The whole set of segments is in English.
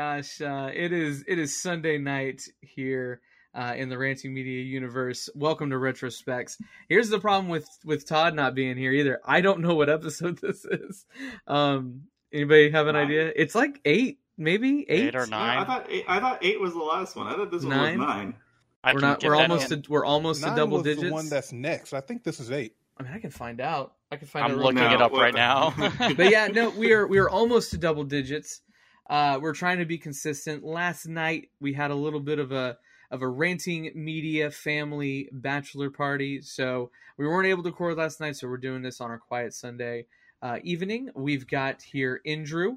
gosh, uh, it is it is Sunday night here uh, in the Ranting Media universe. Welcome to Retrospects. Here's the problem with with Todd not being here either. I don't know what episode this is. Um, anybody have an Nine. idea? It's like eight, maybe eight, Eight or No, nine. I thought eight, I thought eight was the last one. I thought this one Nine? was nine. I We're not. We're that almost. in. To, we're almost to Nine double was digits. the one that's next. I think this is eight. I mean, I can find out. I can find I'm out. looking quick. No, it up right now. but yeah, no, we are we are almost to double digits. Uh, we're trying to be consistent. Last night we had a little bit of a of a ranting media family bachelor party, so we weren't able to record last night. So we're doing this on our quiet Sunday uh, evening. We've got here Andrew,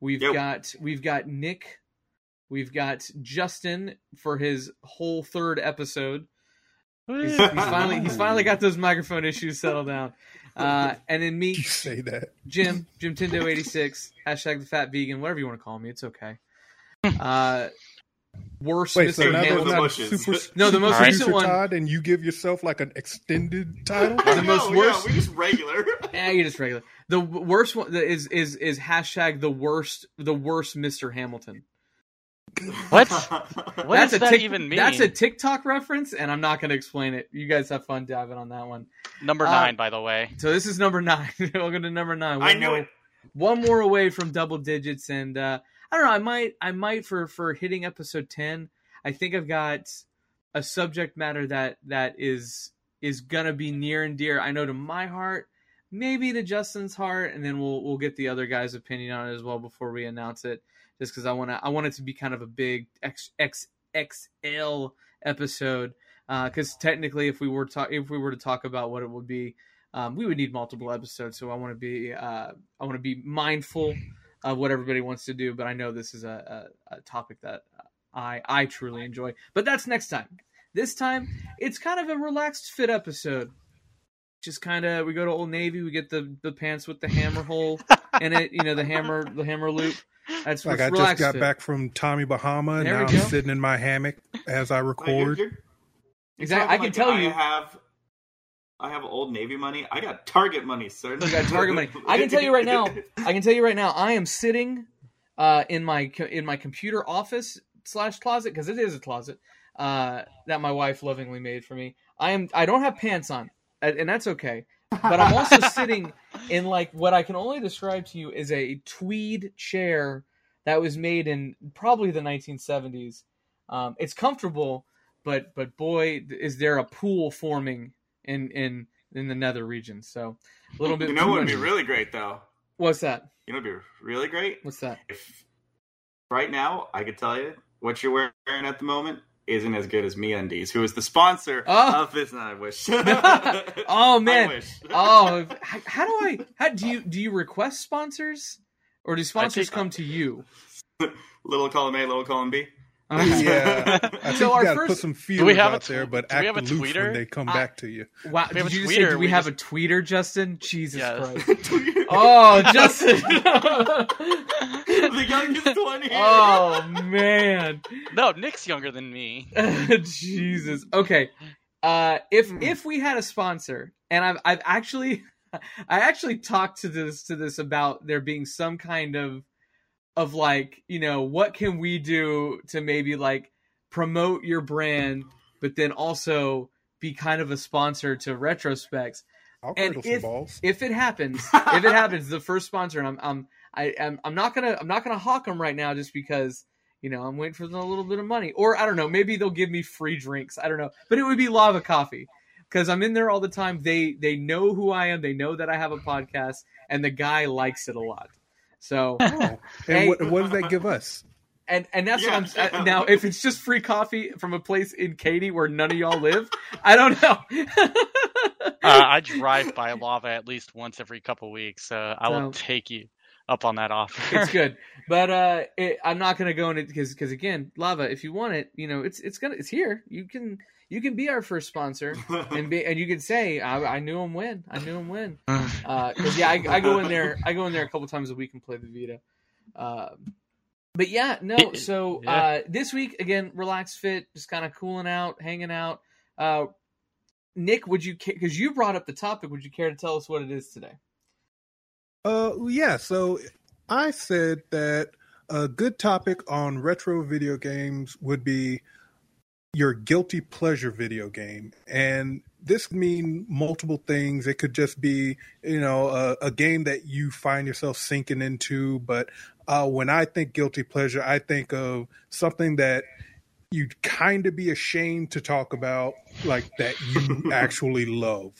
we've Yep. got we've got Nick, we've got Justin for his whole third episode. He's, he's finally he's finally got those microphone issues settled down. Uh, and then me, You say that. Jim, Jim Tindo eighty six, hashtag the fat vegan, whatever you want to call me, it's okay. Uh, worst Wait, so Mr. now there's Hamilton. not super. No, the most super recent one- Todd, and you give yourself like an extended title. The most no, worst- Yeah, we're just regular. Yeah, you just regular. The worst one is is is hashtag the worst the worst Mr. Hamilton. What? What that's does a that Tik- even mean? That's a TikTok reference, and I'm not going to explain it. You guys have fun diving on that one. Number uh, nine, by the way. So this is number nine. Welcome to number nine. I One knew more- it. one more away from double digits and uh i don't know i might i might for for hitting episode 10 i think i've got a subject matter that that is is gonna be near and dear i know to my heart maybe to justin's heart and then we'll we'll get the other guy's opinion on it as well before we announce it just because i want to i want it to be kind of a big x x xl episode because technically if we were talk if we were to talk about what it would be um, we would need multiple episodes. So I want to be uh, I want to be mindful of what everybody wants to do. But I know this is a, a, a topic that I I truly enjoy. But that's next time. This time it's kind of a relaxed fit episode. Just kind of we go to Old Navy, we get the the pants with the hammer hole in it. You know the hammer the hammer loop. That's Like I just got fit. back from Tommy Bahama, and There now I'm sitting in my hammock as I Like, you're- record. you're- Exactly. I can like tell I you. have. I have Old Navy money. I got Target money, sir. You got Target money. I can tell you right now. I can tell you right now. I am sitting uh, in my in my computer office slash closet because it is a closet uh, that my wife lovingly made for me. I am. I don't have pants on, and and that's okay. But I'm also sitting in like what I can only describe to you is a tweed chair that was made in probably the 1970s. Um, it's comfortable, but but boy, is there a pool forming in in in the nether region. So a little bit. You know what would be really great though? What's that? You know what would be really great? What's that? If right now I could tell you what you're wearing at the moment isn't as good as MeUndies, who is the sponsor Oh. of this. No, I wish. Oh, man. I wish. Oh, how, how do I? How do you do you request sponsors, or do sponsors come to you? little column A, little column B. yeah, I think So you our got to first- put some we have a out tw- there, but do we have a aloof tweeter? when they come I- back to you. Wow, We have did a you tweeter, say do we, we have just- a tweeter, Justin? Jesus Yes. Christ! Oh, Justin! the youngest one here. oh man! no, Nick's younger than me. Jesus. Okay. Uh, if if we had a sponsor, and I've I've actually I actually talked to this to this about there being some kind of of like you know what can we do to maybe like promote your brand, but then also be kind of a sponsor to retrospects. I'll And if- balls. If it happens, if it happens, the first sponsor, and I'm I'm I am I'm not gonna I'm not gonna hawk them right now just because you know I'm waiting for a little bit of money, or I don't know, maybe they'll give me free drinks. I don't know, but it would be Lava Coffee because I'm in there all the time. They they know who I am. They know that I have a podcast, and the guy likes it a lot. So Oh, and Hey. what, what does that give us? and and that's Yeah. what I'm uh, now. If it's just free coffee from a place in Katy where none of y'all live, I don't know. Uh, I drive by lava at least once every couple weeks, so I will So- take you up on that offer. it's good, but uh, it, I'm not gonna go into because because again, lava. If you want it, you know, it's it's gonna it's here. You can you can be our first sponsor and be and you can say I, I knew him when I knew him when because yeah, I, I go in there I go in there a couple times a week and play the Vita. Um, but yeah, no. So Yeah. uh, this week again, relaxed fit, just kind of cooling out, hanging out. Uh, Nick, would you because you brought up the topic? Would you care to tell us what it is today? Uh, yeah. So I said that a good topic on retro video games would be your guilty pleasure video game. And this could mean multiple things. It could just be, you know, a, a game that you find yourself sinking into. But uh, when I think guilty pleasure, I think of something that you'd kind of be ashamed to talk about, like that you actually love.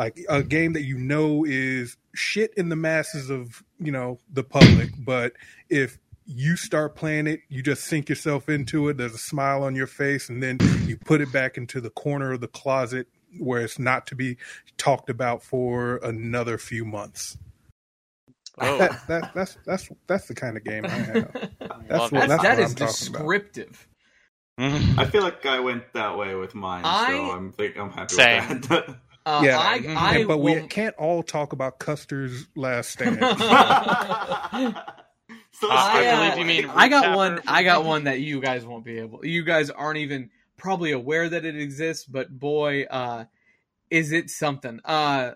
Like a game that you know is shit in the masses of, you know, the public. But if you start playing it, you just sink yourself into it. There's a smile on your face, and then you put it back into the corner of the closet where it's not to be talked about for another few months. Oh, That, that, that's that's that's the kind of game I have. That's what. That's, that's that what is I'm talking about. descriptive. Mm-hmm. I feel like I went that way with mine, I- so I'm think I'm happy Same. with that. Uh, Yeah, I, mhm. I but we will- can't all talk about Custer's last stand. so I, I uh, you mean I got one. I got one that you guys won't be able. You guys aren't even probably aware that it exists, but boy, uh, is it something. Uh,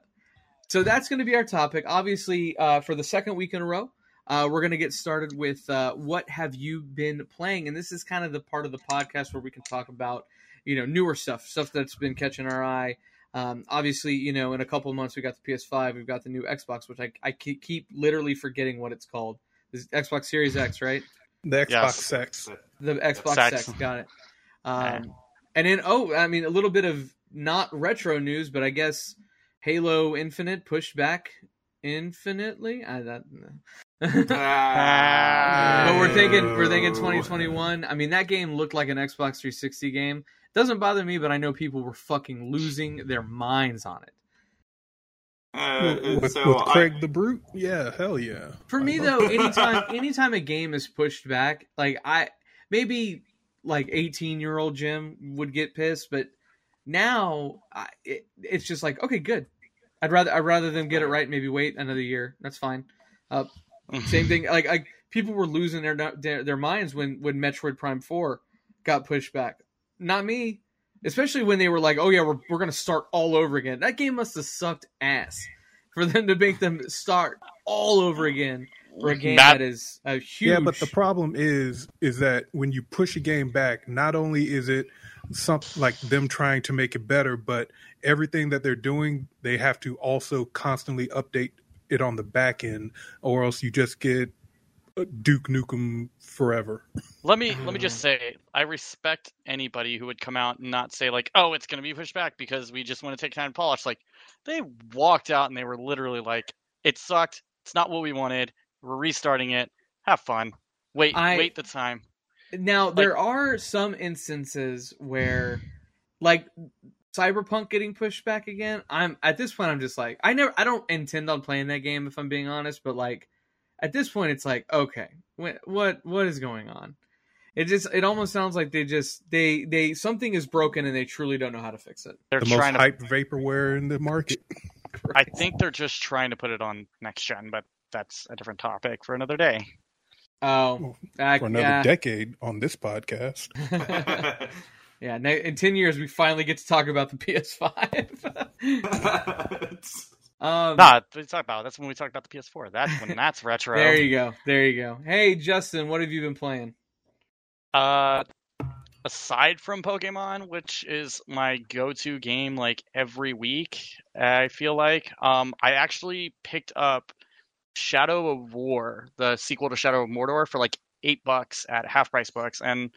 so that's going to be our topic. Obviously, uh, for the second week in a row, uh, we're going to get started with uh, what have you been playing, and this is kind of the part of the podcast where we can talk about you know newer stuff, stuff that's been catching our eye. Um, obviously, you know, in a couple of months we got the PS5, we've got the new Xbox, which I, I keep keep literally forgetting what it's called. This is Xbox Series X, right? The Xbox Yes. X. The Xbox Sex. X, got it. Um, and then, oh, I mean, a little bit of not retro news, but I guess Halo Infinite pushed back infinitely. I don't know. Ah. but we're thinking we're thinking 2021. I mean, that game looked like an Xbox 360 game. Doesn't bother me, but I know people were fucking losing their minds on it. Uh, with, so with I- Craig the Brute, yeah, hell yeah. For me though, anytime anytime a game is pushed back, like I maybe like 18 year old Jim would get pissed, but now I, it, it's just like okay, good. I'd rather I'd rather them get it right. Maybe wait another year. That's fine. Uh, same thing. Like like people were losing their their, their minds when when Metroid Prime Four got pushed back. Not me. Especially when they were like, "Oh yeah, we're we're gonna start all over again." That game must have sucked ass for them to make them start all over again for a game That- that is a huge. Yeah, but the problem is is that when you push a game back, not only is it something like them trying to make it better, but everything that they're doing, they have to also constantly update it on the back end, or else you just get Duke Nukem forever. Let me let me just mm. say, I respect anybody who would come out and not say like, "Oh, it's going to be pushed back because we just want to take time to polish." Like, they walked out and they were literally like, "It sucked. It's not what we wanted. We're restarting it. Have fun. Wait, I- wait the time." Now there are some instances where, like Cyberpunk getting pushed back again. I'm at this point. I'm just like I never. I don't intend on playing that game if I'm being honest. But like at this point, it's like okay, what what what is going on? It just it almost sounds like they just they they something is broken and they truly don't know how to fix it. They're the most trying to. hyped vaporware in the market. I think they're just trying to put it on next gen, but that's a different topic for another day. Oh, uh, For another yeah. decade on this podcast. yeah. In ten years, we finally get to talk about the PS5. Um, Nah, we talk about that's when we talked about the PS4. That's when that's retro. There you go. There you go. Hey, Justin, what have you been playing? Uh, aside from Pokemon, which is my go-to game like every week, I feel like um, I actually picked up Shadow of War, the sequel to Shadow of Mordor, for like eight bucks at half price books, and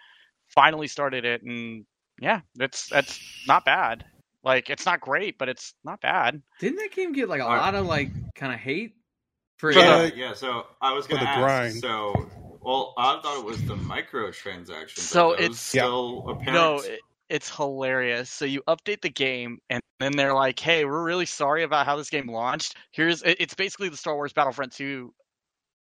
finally started it. And yeah, it's it's not bad. Like it's not great, but it's not bad. Didn't that game get like a Alright. lot of like kind of hate for For yeah, the- yeah. So I was going to the ask. grind. So, well, I thought it was the microtransaction. So Are those it's- Yeah. still apparent. No, it, it's hilarious. So you update the game, and then they're like, "Hey, we're really sorry about how this game launched. Here's it- it's basically the Star Wars Battlefront 2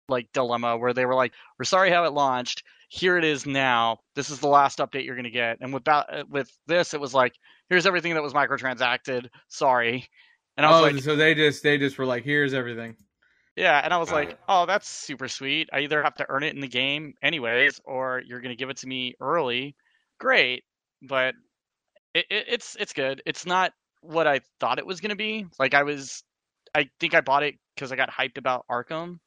like dilemma where they were like, "We're sorry how it launched. Here it is now. This is the last update you're gonna get." And with ba- uh, with this, it was like, "Here's everything that was microtransacted. Sorry." And I was oh, like, so they just they just were like, here's everything. yeah, and I was like, "Oh, that's super sweet. I either have to earn it in the game anyways, or you're gonna give it to me early. Great, but it, it, it's it's good. It's not what I thought it was gonna be. Like I was, I think I bought it because I got hyped about Arkham,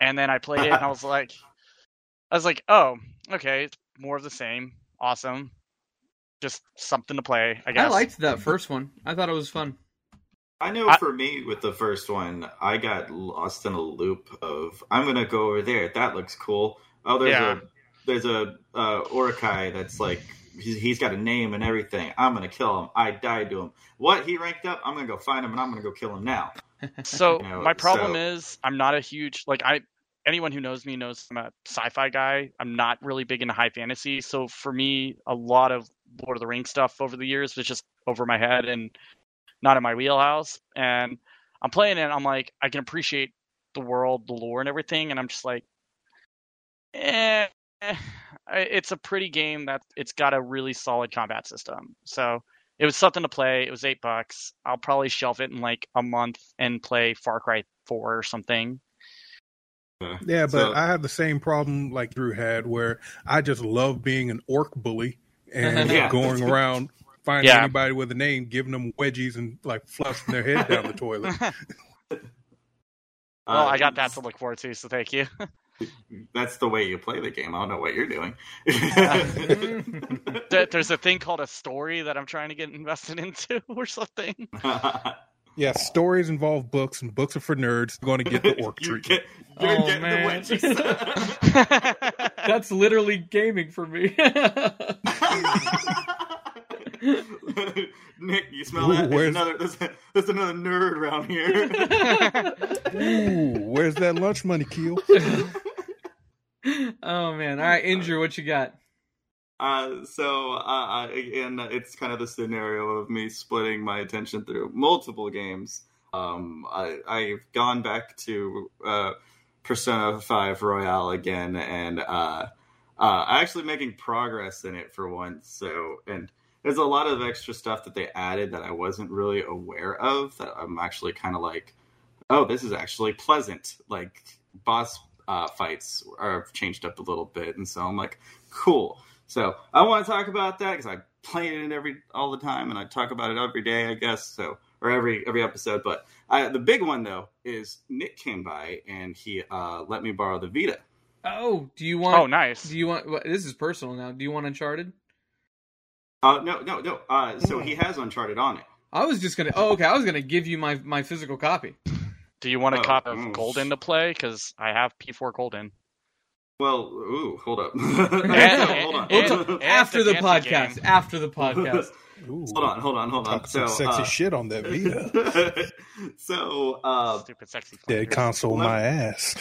and then I played it and I was like, I was like, oh, okay, it's more of the same. Awesome. Just something to play, I guess. I liked that first one. I thought it was fun. I know I- for me with the first one, I got lost in a loop of I'm gonna go over there. That looks cool. Oh, there's Yeah. a there's a uh, Uruk-hai that's like he's, he's got a name and everything. I'm gonna kill him. I died to him. What he ranked up? I'm gonna go find him and I'm gonna go kill him now. So You know, my problem so- is I'm not a huge like I anyone who knows me knows I'm a sci-fi guy. I'm not really big into high fantasy, so for me a lot of Lord of the Rings stuff over the years was just over my head and not in my wheelhouse. And I'm playing it, I'm like I can appreciate the world, the lore and everything and I'm just like eh, it's a pretty game that it's got a really solid combat system. So it was something to play. It was eight bucks. I'll probably shelf it in like a month and play Far Cry 4 or something. Uh, Yeah, but so- I have the same problem like Drew had, where I just love being an orc bully and Yeah. going around finding Yeah. anybody with a name, giving them wedgies and like flushing their head down the toilet. Well, uh, I got that to look forward to, so thank you. That's the way you play the game. I don't know what you're doing. There- There's a thing called a story that I'm trying to get invested into or something. yeah, stories involve books, and books are for nerds. Going to get the orc you treatment. get, you're Oh, getting man. the wedgies. That's literally gaming for me. Nick, you smell Ooh, that? There's another, there's, there's another nerd around here. Ooh, where's that lunch money, Keel? oh man! All right, Andrew, what you got? Uh, so uh, uh, again, it's kind of the scenario of me splitting my attention through multiple games. Um, I, I've gone back to uh, Persona Five Royal again, and uh, uh, actually making progress in it for once. So, and there's a lot of extra stuff that they added that I wasn't really aware of. That I'm actually kind of like, oh, this is actually pleasant. Like boss uh, fights are changed up a little bit, and so I'm like, cool. So I want to talk about that because I play it every all the time, and I talk about it every day, I guess. So or every every episode. But I, the big one though is Nick came by and he uh, let me borrow the Vita. Oh, do you want? oh, nice. Do you want? what- This is personal now. Do you want Uncharted? Uh, no, no, no. Uh, so he has Uncharted on it. I was just gonna. Oh, okay. I was gonna give you my my physical copy. Do you want a Oh, copy of mm. Golden to play? Because I have P4 Golden. Well, ooh, hold up. And- hold on. and- hold on. and after the fancy podcast. game. After the podcast. Ooh, hold on, hold on, hold on. Talk So, some sexy uh, shit on that Vita. so uh, Stupid sexy. Dead fuckers. console, my ass.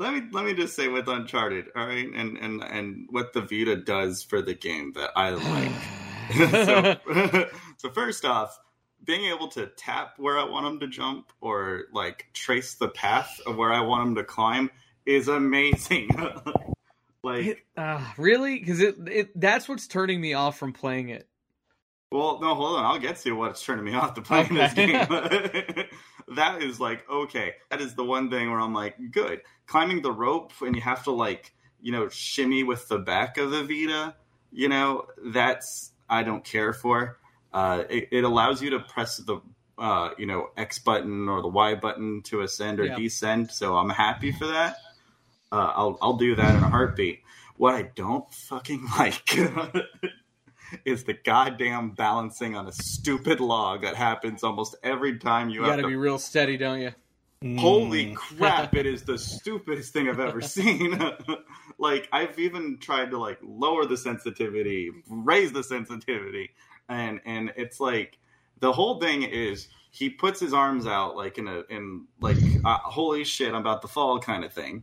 let me let me just say with Uncharted, all right, and and and what the Vita does for the game that I like. so, so first off, being able to tap where I want them to jump or like trace the path of where I want them to climb is amazing. like, Uh, really? Because it it that's what's turning me off from playing it. well, no, hold on, I'll get to what's turning me off to playing this game. that is like okay, that is the one thing where I'm like, good. Climbing the rope and you have to like, you know, shimmy with the back of the Vita, you know, that's I don't care for. Uh, it, it allows you to press the uh, you know X button or the Y button to ascend or Yeah. descend. So I'm happy for that. Uh, I'll I'll do that in a heartbeat. What I don't fucking like is the goddamn balancing on a stupid log that happens almost every time you, You have got to to be real steady, don't you? Holy Mm. crap, it is the stupidest thing I've ever seen. like I've even tried to like lower the sensitivity, raise the sensitivity, and and it's like the whole thing is he puts his arms out like in a in like uh, holy shit, I'm about to fall kind of thing.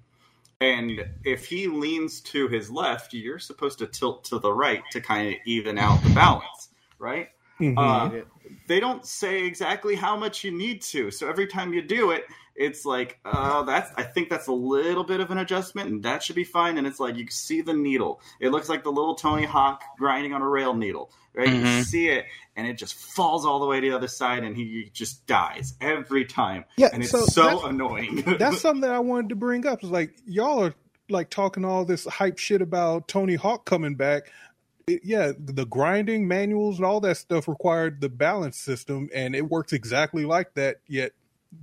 And if he leans to his left, you're supposed to tilt to the right to kind of even out the balance, right? Mhm. Uh, they don't say exactly how much you need to. So every time you do it, it's like, oh, that's. I think that's a little bit of an adjustment, and that should be fine. And it's like you see the needle. It looks like the little Tony Hawk grinding on a rail needle, right? You Mhm. see it, and it just falls all the way to the other side, and he just dies every time. Yeah, and it's so so, that's- annoying. That's something that I wanted to bring up. Is like y'all are like talking all this hype shit about Tony Hawk coming back. It- yeah, the grinding manuals and all that stuff required the balance system, and it works exactly like that. Yet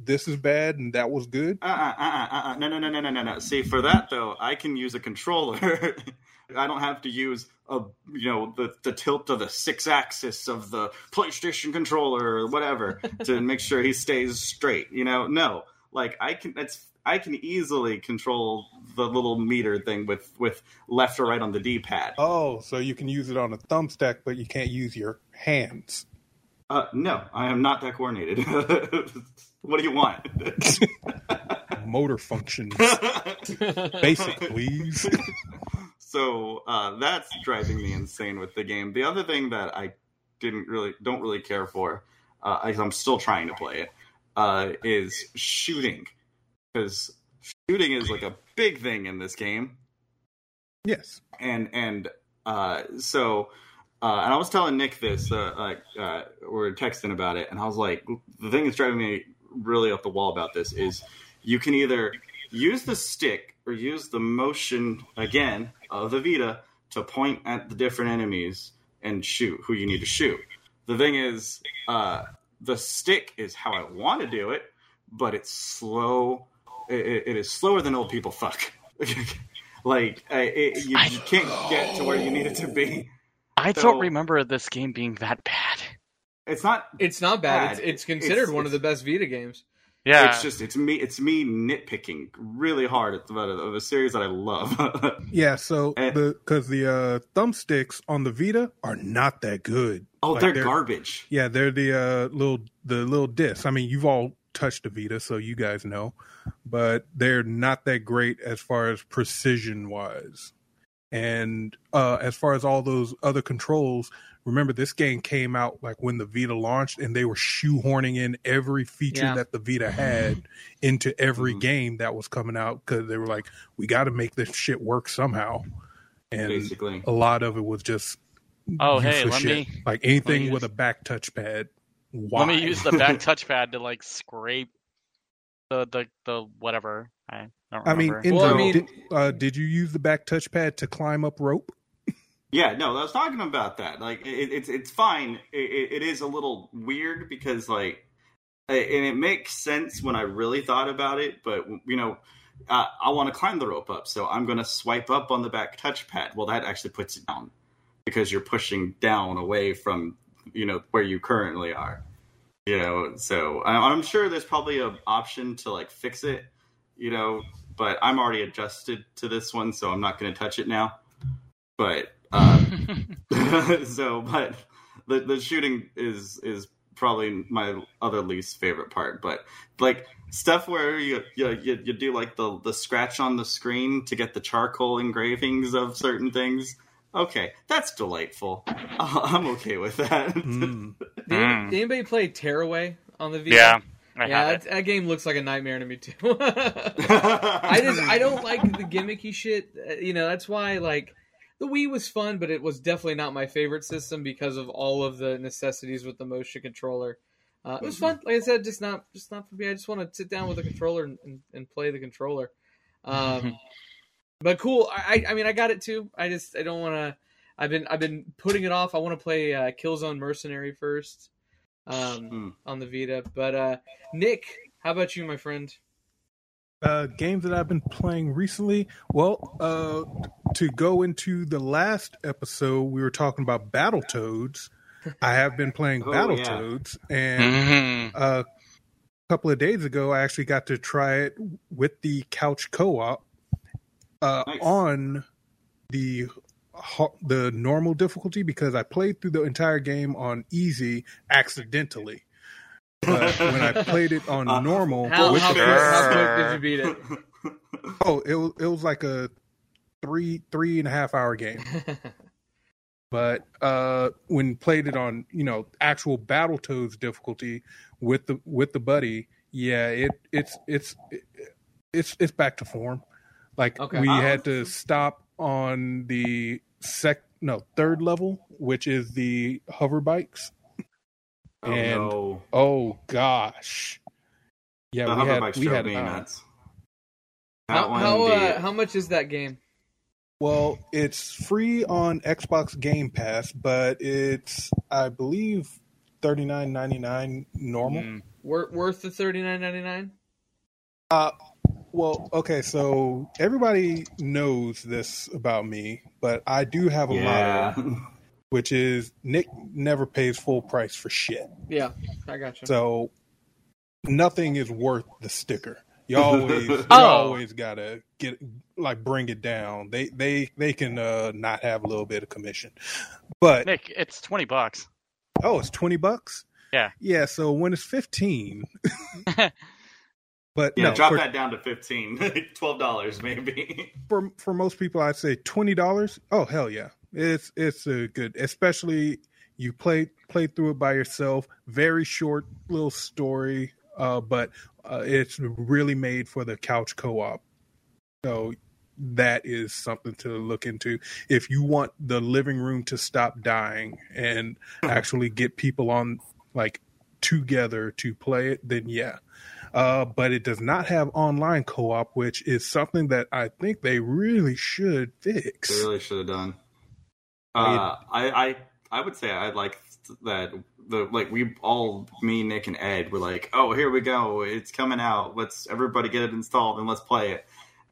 this is bad and that was good? Uh uh uh uh uh no no no no no no no. See for that though, I can use a controller. I don't have to use a you know the the tilt of the six axis of the PlayStation controller or whatever to make sure he stays straight. You know, no, like I can. That's I can easily control the little meter thing with with left or right on the D pad. Oh, so you can use it on a thumbstick, but you can't use your hands. Uh, no, I am not that coordinated. what do you want? Motor functions, basic, please. so uh, that's driving me insane with the game. The other thing that I didn't really don't really care for, uh, I'm still trying to play it, uh, is shooting because shooting is like a big thing in this game. Yes, and and uh, so. Uh, and I was telling Nick this, uh, like uh, we are texting about it, and I was like, the thing that's driving me really up the wall about this is you can either use the stick or use the motion again of the Vita to point at the different enemies and shoot who you need to shoot. The thing is, uh, the stick is how I want to do it, but it's slow. it, it is slower than old people fuck. like it, you, you, can't get to where you need it to be. I so, don't remember this game being that bad. It's not. It's not bad. bad. It's, it's, considered it's, one it's, of the best Vita games. Yeah, it's just it's me it's me nitpicking really hard at the of a series that I love. yeah, so and, the because the uh, thumbsticks on the Vita are not that good. Oh, like they're, they're, garbage. Yeah, they're the uh, little the little discs. I mean, you've all touched the Vita, so you guys know, but they're not that great as far as precision wise. And uh, as far as all those other controls, remember this game came out like when the Vita launched, and they were shoehorning in every feature yeah. that the Vita had into every mm-hmm. game that was coming out because they were like, we got to make this shit work somehow. And Basically. a lot of it was just oh hey, let shit. me like anything with a back touchpad. Why? Let me use the back touchpad to like scrape the the the whatever. I don't Remember. I mean, well, I mean, did, uh, did you use the back touchpad to climb up rope? Yeah, no, I was talking about that. Like, it, it's it's fine. It, it is a little weird because like, and it makes sense when I really thought about it. But you know, uh, I want to climb the rope up, so I'm going to swipe up on the back touchpad. Well, that actually puts it down because you're pushing down away from you know where you currently are. You know, so I'm sure there's probably an option to like fix it. You know, but I'm already adjusted to this one, so I'm not going to touch it now. But uh, so, but the the shooting is is probably my other least favorite part. But like stuff where you you, you, you do like the the scratch on the screen to get the charcoal engravings of certain things. Okay, that's delightful. I'm okay with that. Mm. did, did, anybody play Tearaway on the Vita? Yeah. I yeah, that, that, game looks like a nightmare to me too. I just I don't like the gimmicky shit. Uh, you know, that's why like the Wii was fun, but it was definitely not my favorite system because of all of the necessities with the motion controller. Uh, it was fun, like I said, just not just not for me. I just want to sit down with the controller and, and, and play the controller. Um, but cool. I I mean I got it too. I just I don't want to. I've been I've been putting it off. I want to play uh, Killzone Mercenary first um, hmm. on the Vita. But uh, Nick, how about you, my friend? Uh, games that I've been playing recently. Well, uh, to go into the last episode, we were talking about Battletoads. I have been playing oh, Battletoads, yeah. and mm-hmm. uh, a couple of days ago, I actually got to try it with the couch co-op uh, nice. on the the normal difficulty because I played through the entire game on easy accidentally. But when I played it on uh, normal, how, how, quick, how, quick, did you beat it? Oh, it was it was like a three three and a half hour game. but uh, when played it on you know actual Battletoads difficulty with the with the buddy, yeah, it it's it's it's it's back to form. Like okay. we had to stop on the sec no third level, which is the hover bikes Oh, and no. oh gosh, yeah, the we had we had uh, how how, uh, how much is that game? Well, it's free on Xbox Game Pass, but it's I believe thirty nine ninety nine normal. Mm. Wor- worth the thirty nine ninety nine. Uh, well, okay, so everybody knows this about me, but I do have a yeah. motto, which is Nick never pays full price for shit. Yeah, I got you. So nothing is worth the sticker. You always, you Oh. always gotta get like bring it down. They they they can uh, not have a little bit of commission, but Nick, it's twenty bucks. oh, it's twenty bucks. Yeah. yeah. So when it's fifteen, but Yeah, no, drop for, that down to 15 $12 maybe. for for most people, I'd say twenty dollars. Oh hell yeah, it's it's a good, especially you play play through it by yourself. Very short little story, uh, but uh, it's really made for the couch co-op. So that is something to look into if you want the living room to stop dying and actually get people on like together to play it. Then yeah. Uh, but it does not have online co-op, which is something that I think they really should fix. They really should have done. I Uh, I, I I would say I like that the like we all me Nick and Ed were like oh here we go. It's coming out. Let's everybody get it installed and let's play it.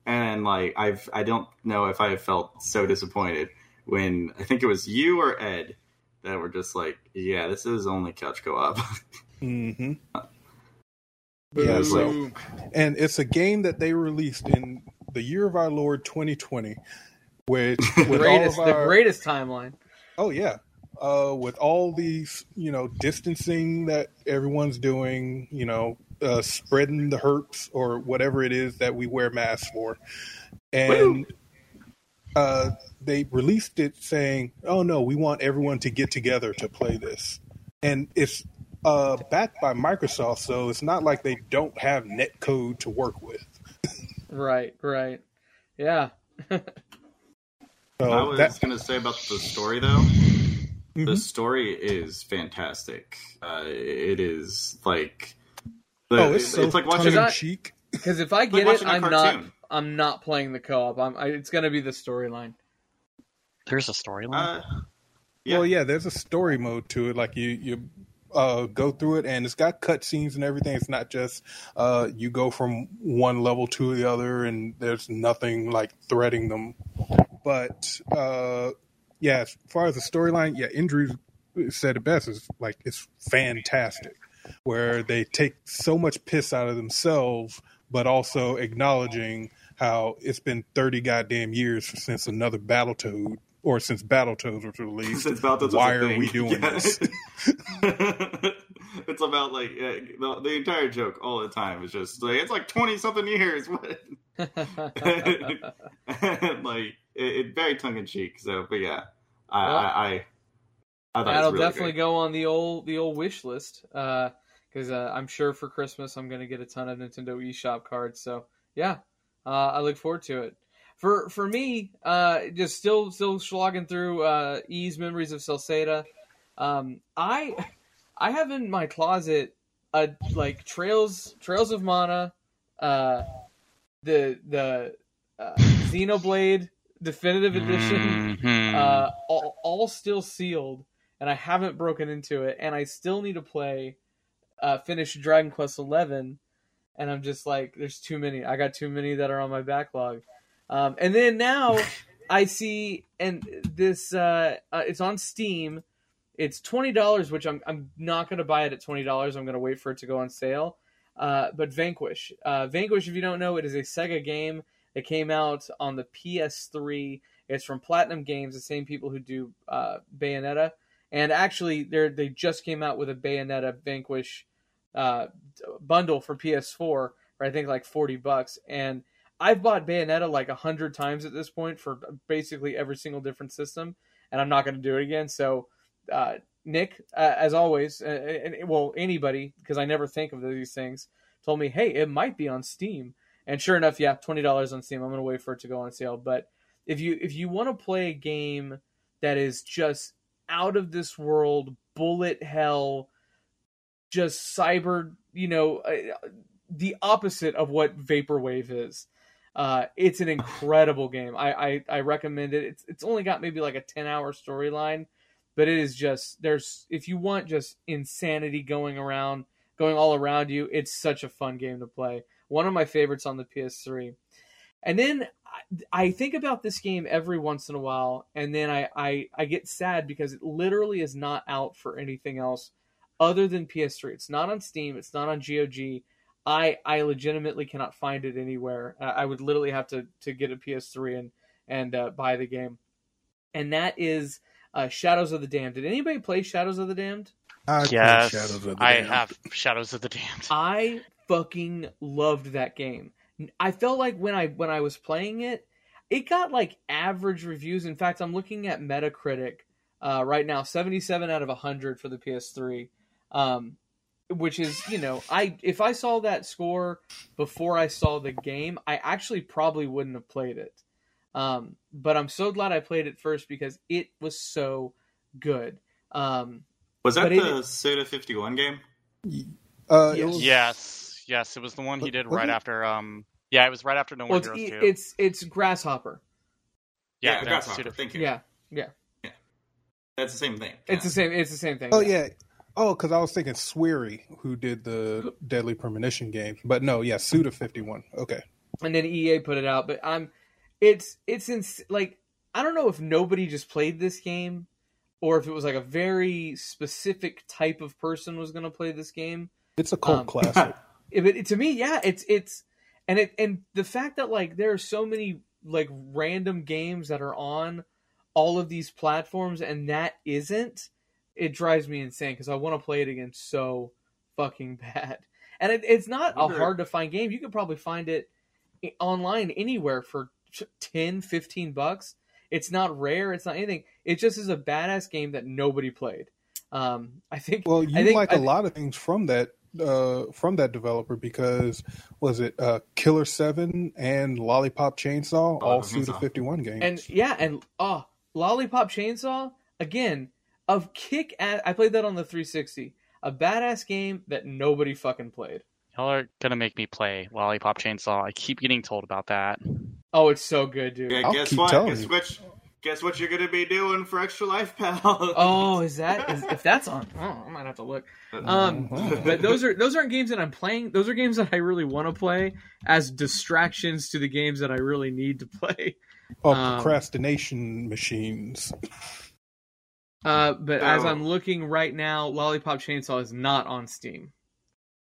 And like I've I don't know if I felt so disappointed when I think it was you or Ed that were just like yeah this is only couch co-op. Hmm Yeah, so- and it's a game that they released in the year of our Lord 2020, which with greatest, all of the greatest timeline. oh yeah, uh, with all these you know distancing that everyone's doing, you know, uh, spreading the herps or whatever it is that we wear masks for, and uh, they released it saying, "Oh no, we want everyone to get together to play this," and it's uh, backed by Microsoft, so it's not like they don't have net code to work with. Right, right. Yeah. So I was that, gonna say about the story though the Mhm. story is fantastic uh, it is like the, oh, it's so it's like watching tongue in I- cheek. Because if I like get it, watching a I'm not. I'm not playing the co-op. I'm. I, it's gonna be the storyline. There's a storyline. Uh, Yeah. Well, yeah, there's a story mode to it. Like you, you uh, go through it, and it's got cutscenes and everything. It's not just uh, you go from one level to the other, and there's nothing like threading them. But uh, yeah, as far as the storyline, yeah, Andrew said it best. It's like it's fantastic, where they take so much piss out of themselves, but also acknowledging how it's been thirty goddamn years since another Battletoad or since Battletoads was released. Since Battletoads Why are we doing Yeah. this? it's about like uh, the, the entire joke all the time is just like it's like twenty something years. What? like it, it very tongue in cheek. So, but yeah, I, well, I, I, I thought that'll really definitely great. go on the old the old wish list. Because uh, I'm sure for Christmas I'm gonna get a ton of Nintendo eShop cards. So yeah, uh, I look forward to it. For for me, uh, just still still slogging through uh, Ys Memories of Celceta. Um, I I have in my closet a like Trials Trials of Mana, uh, the the uh, Xenoblade Definitive Edition Mhm. uh, all, all still sealed, and I haven't broken into it, and I still need to play, uh, finish Dragon Quest Eleven, and I'm just like, there's too many. I got too many that are on my backlog, um, and then now I see, and this, uh, uh, it's on Steam. It's twenty dollars, which I'm I'm not gonna buy it at twenty dollars. I'm gonna wait for it to go on sale. Uh, but Vanquish, uh, Vanquish, if you don't know, it is a Sega game. It came out on the PS3. It's from Platinum Games, the same people who do uh, Bayonetta. And actually, they they just came out with a Bayonetta Vanquish uh, bundle for PS4 for I think like forty bucks. And I've bought Bayonetta like a hundred times at this point for basically every single different system, and I'm not going to do it again. So, uh, Nick, uh, as always, and well, anybody because I never think of these things, told me, hey, it might be on Steam. And sure enough, yeah, twenty dollars on Steam. I'm gonna wait for it to go on sale. But if you if you want to play a game that is just out of this world, bullet hell, just cyber, you know, uh, the opposite of what vaporwave is. Uh, it's an incredible game. I, I I recommend it. It's it's only got maybe like a ten hour storyline, but but it is just there's if you want just insanity going around, going all around you, it's such a fun game to play. One of my favorites on the PS3. And then I, I think about this game every once in a while, and then I, I I get sad because it literally is not out for anything else other than PS3. It's not on Steam. It's not on GOG. I I legitimately cannot find it anywhere. Uh, I would literally have to to get a PS3 and and uh, buy the game. And that is uh, Shadows of the Damned. Did anybody play Shadows of the Damned? I yes, Shadows of the I Damned. have Shadows of the Damned. I fucking loved that game. I felt like when I when I was playing it, it got like average reviews. In fact, I'm looking at Metacritic uh, right now, 77 out of 100 for the PS3, um, which is you know I if I saw that score before I saw the game, I actually probably wouldn't have played it. Um, but I'm so glad I played it first because it was so good. Um, Was that But it- the Suda 51 game? Uh, it Yes. was- Yes, yes, it was the one he did was right it? after. Um, yeah, it was right after No More well, it's, Heroes e- Two. it's it's Grasshopper. yeah, yeah no, Grasshopper. Thank you. Yeah, yeah, That's the same thing. it's the same. It's the same thing. Oh yeah. Oh, because I was thinking Swery, who did the Deadly Premonition game, but no, yeah, Suda Fifty One. Okay, and then EA put it out. But I'm, it's it's ins- like I don't know if nobody just played this game, or if it was like a very specific type of person was going to play this game. it's a cult Um, classic. If it, to me, yeah, it's it's and it and the fact that like there are so many like random games that are on all of these platforms and that isn't, it drives me insane because I want to play it again so fucking bad. And it, it's not a hard to find game. You could probably find it online anywhere for t- 10, 15 bucks. It's not rare. It's not anything. It just is a badass game that nobody played. Um, I think. Well, I you think- like I a lot of things from that uh, from that developer because was it uh, Killer Seven and Lollipop Chainsaw, all Lollipop Suda Chainsaw. Fifty One games. And yeah, and oh, Lollipop Chainsaw again of kick. Ass, I played that on the 360. A badass game that nobody fucking played. Y'all are gonna make me play Lollipop Chainsaw. I keep getting told about that. Oh, it's so good, dude. Yeah, I'll guess keep what? telling Guess which? Guess what you're gonna be doing for extra life, pal? Oh, is that is, if that's on? Oh, I might have to look. Um, Mhm. but those are those aren't games that I'm playing. Those are games that I really want to play as distractions to the games that I really need to play. oh, um, procrastination machines. Uh, but as Oh. I'm looking right now, Lollipop Chainsaw is not on Steam.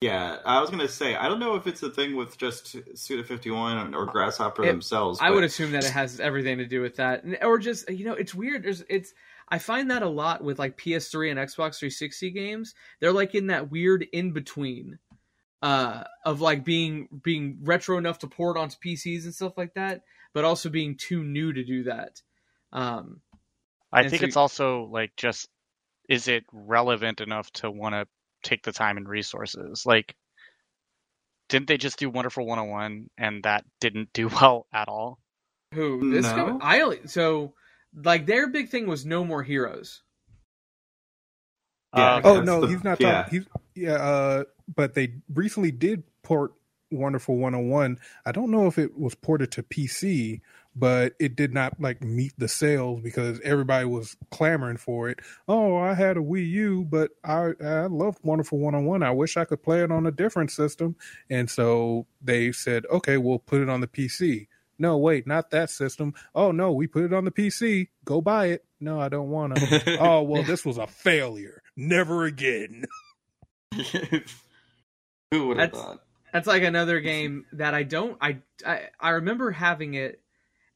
Yeah, I was gonna say I don't know if it's a thing with just Suda Fifty One or Grasshopper It- themselves. I but- would assume that it has everything to do with that, or just you know, it's weird. There's it's I find that a lot with like PS3 and Xbox 360 games. They're like in that weird in between uh, of like being being retro enough to port onto PCs and stuff like that, but also being too new to do that. Um, I think so- it's also like just is it relevant enough to want to take the time and resources? Like, didn't they just do Wonderful 101 and that didn't do well at all? who this No. com- I so like their big thing was no more heroes. Yeah, Uh, Oh no, the- he's not yeah. talking. He's yeah, uh, but they recently did port Wonderful 101. I don't know if it was ported to PC, but it did not like meet the sales because everybody was clamoring for it. Oh, I had a Wii U, but I I loved Wonderful 101. I wish I could play it on a different system, and so they said, okay, we'll put it on the PC. No, wait, not that system. Oh no, we put it on the PC. Go buy it. No, I don't want to. oh well, this was a failure. Never again. Who would have That's- thought? That's like another game that I don't I I, I remember having it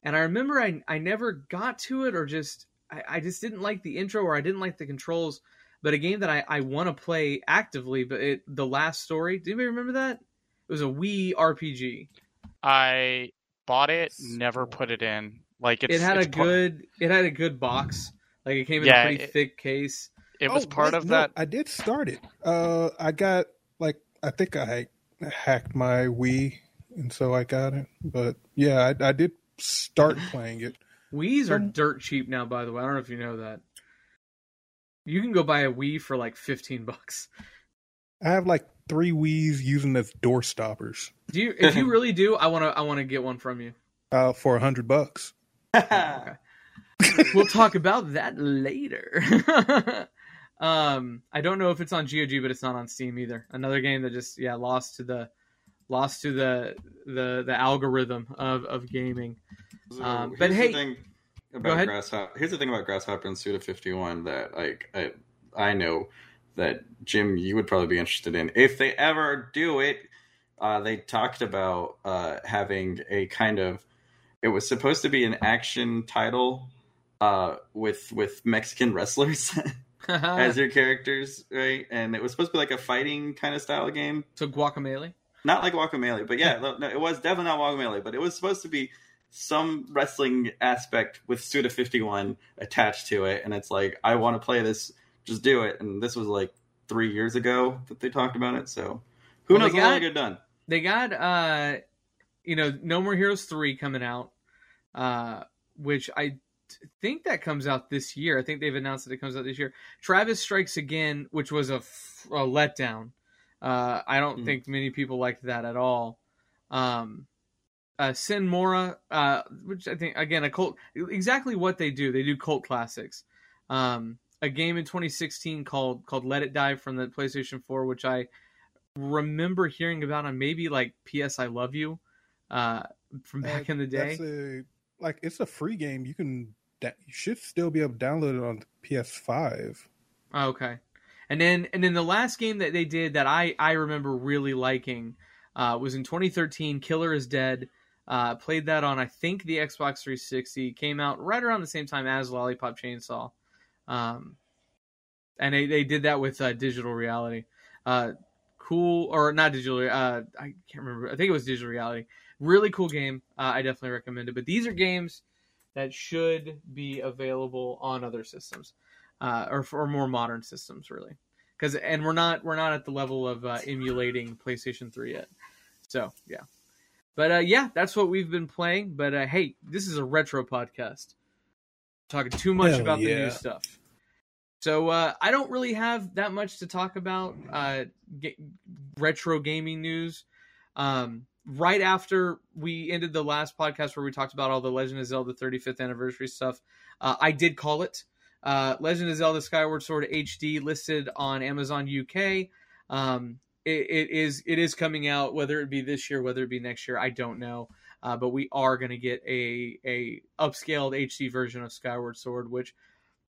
and I remember I I never got to it or just I, I just didn't like the intro or I didn't like the controls. But a game that I, I want to play actively, but it the last story. Do you remember that? It was a Wii RPG. I bought it, never put it in. Like it's, it had it's a par- good it had a good box. Like it came in Yeah, a pretty it- thick case. it was Oh, part wait, of no, that. I did start it. Uh, I got like I think I hacked my Wii, and so I got it. But yeah, I, I did start playing it. Wii's are dirt cheap now, by the way. I don't know if you know that. You can go buy a Wii for like fifteen bucks. I have like three Wii's using as door stoppers Do you? If you really do, I want to. I want to get one from you. uh, for a hundred bucks. Okay. we'll talk about that later. um, I don't know if it's on GOG, but it's not on Steam either. Another game that just yeah lost to the lost to the the the algorithm of of gaming. So Um, but here's hey- the thing Go about. Grasshopper. Here's the thing about Grasshopper and Suda 51 that like I, I know that Jim you would probably be interested in if they ever do it. Uh, they talked about uh, having a kind of it was supposed to be an action title uh, with with Mexican wrestlers as your characters, right? And it was supposed to be like a fighting kind of style game so Guacamelee. Not like Guacamelee, but yeah, no, it was definitely not Guacamelee, but it was supposed to be some wrestling aspect with Suda 51 attached to it. And it's like, I want to play this, just do it. And this was like three years ago that they talked about it. So who Well, knows they got- it'll get done? They got uh, you know, No More Heroes three coming out, uh, which I think that comes out this year. I think they've announced that it comes out this year. Travis Strikes Again, which was a, f- a letdown. Uh, I don't Mhm. think many people liked that at all. Um, uh, Sine Mora, uh, which I think again a cult, exactly what they do. They do cult classics. Um, a game in 2016 called called Let It Die from the PlayStation 4, which I remember hearing about on maybe like PS I Love You, uh, from back in the day. That's a, like it's a free game. You can you should still be able to download it on PS5. Oh, okay. And then and then the last game that they did that I I remember really liking uh, was in 2013. Killer is Dead. Uh, played that on I think the Xbox 360. Came out right around the same time as Lollipop Chainsaw. Um, and they, they did that with uh, digital reality. Uh, cool or not digital? Uh, I can't remember. I think it was digital reality. Really cool game. Uh, I definitely recommend it. But these are games that should be available on other systems uh, or for more modern systems, really. Because and we're not we're not at the level of uh, emulating PlayStation Three yet. So yeah, but uh, yeah, that's what we've been playing. But uh, hey, this is a retro podcast. Talking too much Hell about the new stuff. So uh, I don't really have that much to talk about uh, ga- retro gaming news. Um, right after we ended the last podcast where we talked about all the Legend of Zelda 35th anniversary stuff, uh, I did call it. Uh, Legend of Zelda Skyward Sword HD listed on Amazon UK. Um, it, it is it is coming out whether it be this year, whether it be next year, I don't know. Uh, but we are going to get a a upscaled HD version of Skyward Sword, which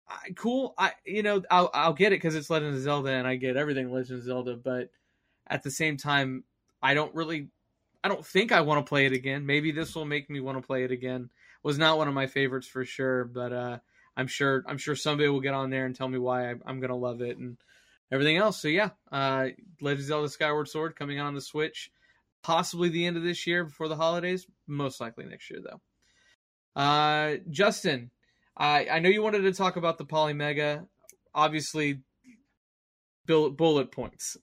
I, cool. I you know I'll I'll get it because it's Legend of Zelda and I get everything Legend of Zelda. But at the same time, I don't really I don't think I want to play it again. Maybe this will make me want to play it again. Was not one of my favorites for sure, but uh, I'm sure I'm sure somebody will get on there and tell me why I, I'm gonna love it and everything else. So yeah, uh, Legend of Zelda Skyward Sword coming out on the Switch, possibly the end of this year before the holidays. Most likely next year though. Uh, Justin, I I know you wanted to talk about the Polymega. Obviously, bullet bullet points.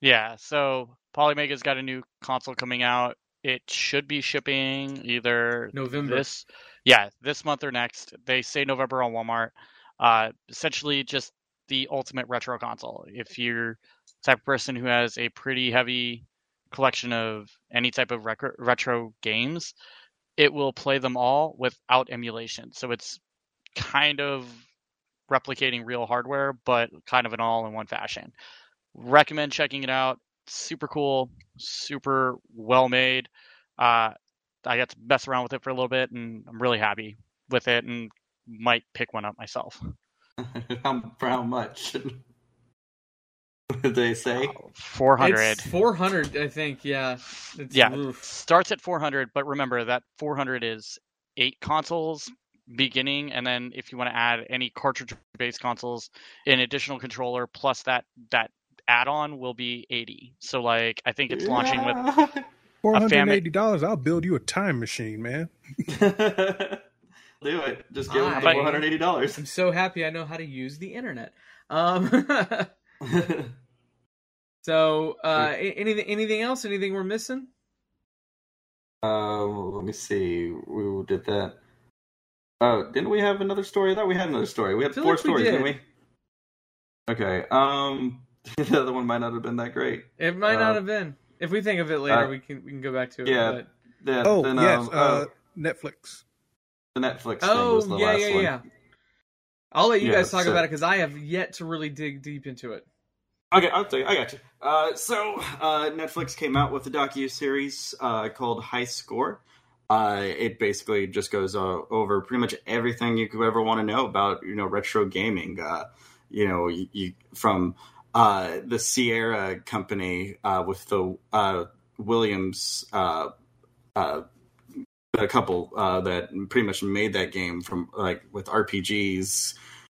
Yeah, so Polymega's got a new console coming out. It should be shipping either November. this yeah, this month or next. They say November on Walmart. Uh essentially just the ultimate retro console. If you're type of person who has a pretty heavy collection of any type of rec- retro games, it will play them all without emulation. So it's kind of replicating real hardware, but kind of an all in one fashion. Recommend checking it out. Super cool, super well made. Uh, I got to mess around with it for a little bit, and I'm really happy with it, and might pick one up myself. how, for how much? what did they say? Oh, four hundred. Four hundred, I think. Yeah. It's, Yeah, oof. starts at 400, but remember that 400 is eight consoles beginning, and then if you want to add any cartridge-based consoles, an additional controller plus that that add-on will be 80. So like I think it's launching with with. Four hundred and famine- eighty dollars. I'll build you a time machine, man. Do it. Just give them I- four hundred eighty dollars. I'm so happy I know how to use the internet. Um, so, uh, anything anything else? Anything we're missing? Um, let me see. We did that. Oh, didn't we have another story? I thought we had another story. We had four like we stories, did. didn't we? Okay. Um, the other one might not have been that great. It might not Uh, have been. If we think of it later, uh, we can we can go back to it. yeah. but- Yeah, Oh then, yes, um, uh, Netflix. The Netflix thing Oh was the yeah, last yeah, one. yeah. I'll let you Yeah, guys talk so- about it because I have yet to really dig deep into it. Okay, I'll tell you. I got you. Uh, so uh, Netflix came out with a docu series uh, called High Score. Uh, it basically just goes uh, over pretty much everything you could ever want to know about, you know, retro gaming. Uh, you know, you, you, from uh, the Sierra company uh, with the uh, Williams, uh, uh, a couple uh, that pretty much made that game from like with RPGs,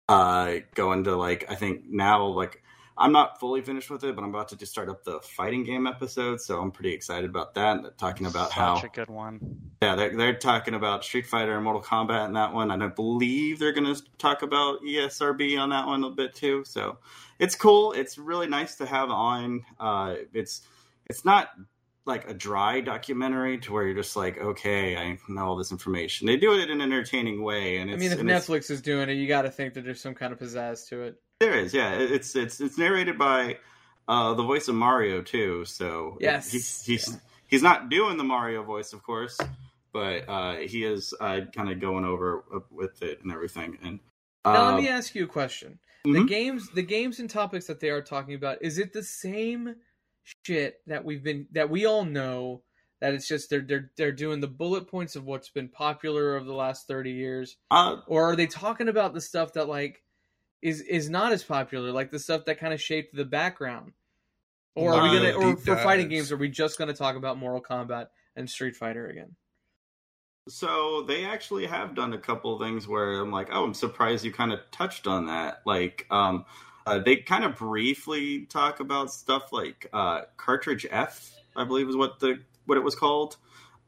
uh, going to like I think now like I'm not fully finished with it, but I'm about to just start up the fighting game episode, so I'm pretty excited about that. They're talking about Such how a good one. yeah, they're, they're talking about Street Fighter and Mortal Kombat in that one, and I believe they're going to talk about ESRB on that one a bit too. So it's cool. It's really nice to have on. Uh, it's it's not like a dry documentary to where you're just like, okay, I know all this information. They do it in an entertaining way, and I mean, if and it's- Netflix is doing it, you got to think that there's some kind of pizzazz to it. There is, yeah. It's it's it's narrated by uh, the voice of Mario too. So Yes. he's he's, he's not doing the Mario voice, of course, but uh, he is uh, kind of going over with it and everything. And uh, Now, let me ask you a question: the mhm. games, the games and topics that they are talking about, is it the same shit that we've been that we all know? That it's just they're they're they're doing the bullet points of what's been popular over the last thirty years, uh, or are they talking about the stuff that like is is not as popular, like the stuff that kind of shaped the background? Or are we gonna, or for fighting games, are we just gonna talk about Mortal Kombat and Street Fighter again? so they actually have done a couple of things where I'm like, oh, I'm surprised you kind of touched on that. Like, um, uh, they kind of briefly talk about stuff like uh, cartridge F, I believe is what the what it was called.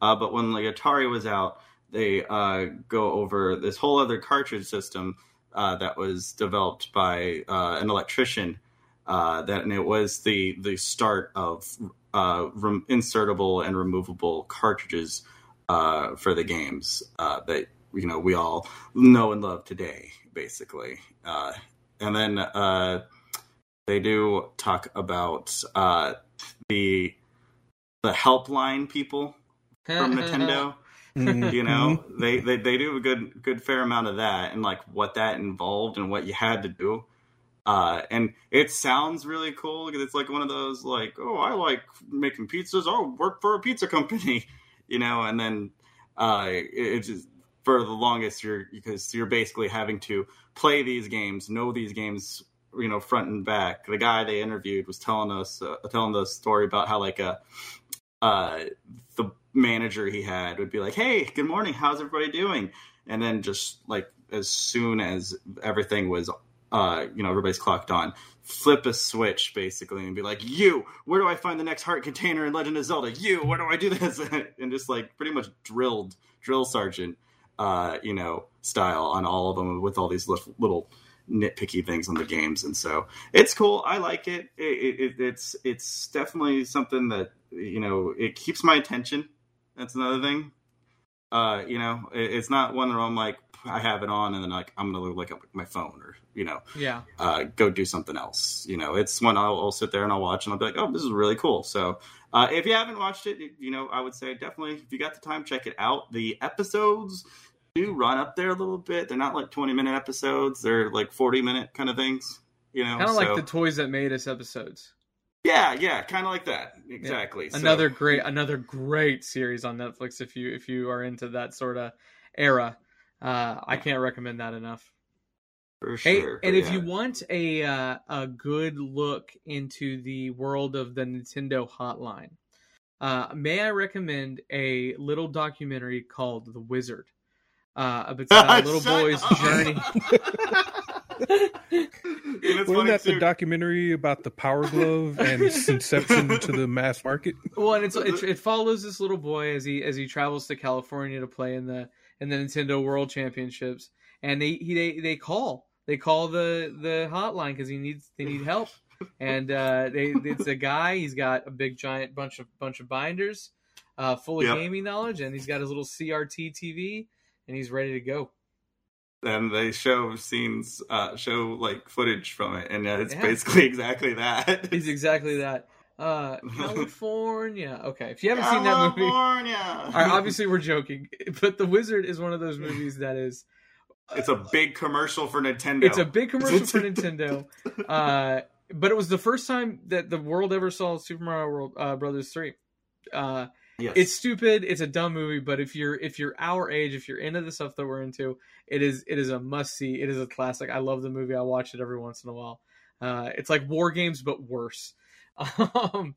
Uh, but when like Atari was out, they uh, go over this whole other cartridge system uh, that was developed by uh, an electrician. Uh, that and it was the the start of uh, rem- insertable and removable cartridges uh, for the games uh, that you know we all know and love today, basically. Uh, and then uh, they do talk about uh, the the helpline people from Nintendo. Mhm. You know, they, they they do a good good fair amount of that, and like what that involved and what you had to do. Uh, and it sounds really cool because it's like one of those like, oh, I like making pizzas. I'll work for a pizza company, you know. And then uh, it, it's just for the longest you're because you're basically having to play these games, know these games, you know, front and back. The guy they interviewed was telling us uh, telling the story about how like a uh, the manager he had would be like, "Hey, good morning. How's everybody doing?" And then just like as soon as everything was, uh, you know, everybody's clocked on, flip a switch basically and be like, "You, where do I find the next heart container in Legend of Zelda? You, where do I do this?" and just like pretty much drilled drill sergeant, uh, you know, style on all of them with all these little, little nitpicky things on the games, and so it's cool. I like it. It, it. It's it's definitely something that you know it keeps my attention. That's another thing. Uh, you know, it, it's not one where I'm like I have it on and then like I'm gonna look at my phone or you know yeah. uh, go do something else. You know, it's when I'll, I'll sit there and I'll watch and I'll be like, oh, this is really cool. So uh, if you haven't watched it, you know, I would say definitely if you got the time, check it out. The episodes do run up there a little bit. They're not like 20 minute episodes. They're like 40 minute kind of things. You know, Kind of like the Toys That Made Us episodes. Yeah, yeah, kind of like that. Exactly. So- another great another great series on Netflix if you if you are into that sort of era. Uh, I can't recommend that enough. for Hey, sure. and but if yeah. you want a uh, a good look into the world of the Nintendo Hotline, uh, may I recommend a little documentary called The Wizard? Uh, it's about a little boy's up. journey. And it's Wasn't funny, that the documentary about the Power Glove and its inception to the mass market? Well, and it's, it, it follows this little boy as he as he travels to California to play in the in the Nintendo World Championships, and they he, they they call they call the the hotline because he needs they need help, and uh, they it's a guy he's got a big giant bunch of bunch of binders, uh, full of Yep. gaming knowledge, and he's got his little CRT TV, and he's ready to go. And they show scenes, uh, show like footage from it, and uh, it's Yeah. basically exactly that. It's exactly that. Uh, California. Okay, if you haven't seen that movie, California. right, obviously we're joking, but The Wizard is one of those movies that is it's a big commercial for Nintendo. it's a big commercial for Nintendo. Uh, but it was the first time that the world ever saw Super Mario World uh, Brothers three. Uh, yes. it's stupid. It's a dumb movie, but if you're if you're our age, if you're into the stuff that we're into, it is it is a must see. It is a classic. I love the movie. I watch it every once in a while. Uh, it's like War Games but worse. Um,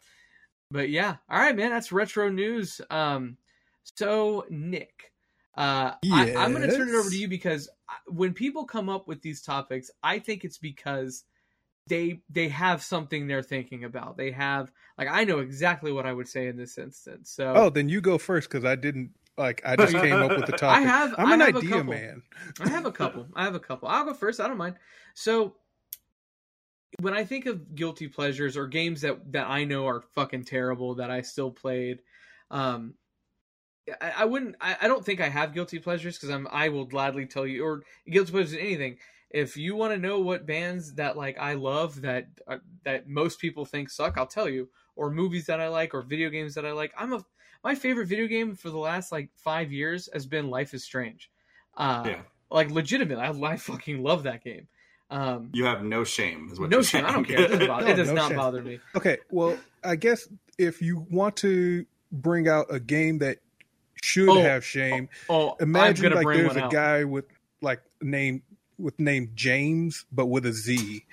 but yeah, all right, man. That's retro news. Um, so Nick, uh, I, I'm going to turn it over to you because when people come up with these topics, I think it's because they they have something they're thinking about. They have like I know exactly what I would say in this instance. So Oh, then you go first because I didn't like. I just came up with the topic. I have I'm I an have a idea couple. man. I have a couple. I have a couple. I'll go first. I don't mind. So when I think of guilty pleasures or games that that I know are fucking terrible that I still played, um, I, I wouldn't. I, I don't think I have guilty pleasures because I'm. I will gladly tell you or guilty pleasures in anything. If you want to know what bands that like I love that uh, that most people think suck, I'll tell you. Or movies that I like, or video games that I like. I'm a my favorite video game for the last like five years has been Life is Strange. Uh, yeah. like legitimate. I, I fucking love that game. Um, You have no shame, is what no you're shame. I don't care. It, doesn't bother, No, it does no not shame. bother me. Okay, well, I guess if you want to bring out a game that should Oh, have shame, Oh, imagine like bring there's a out. guy with like name with name James but with a Z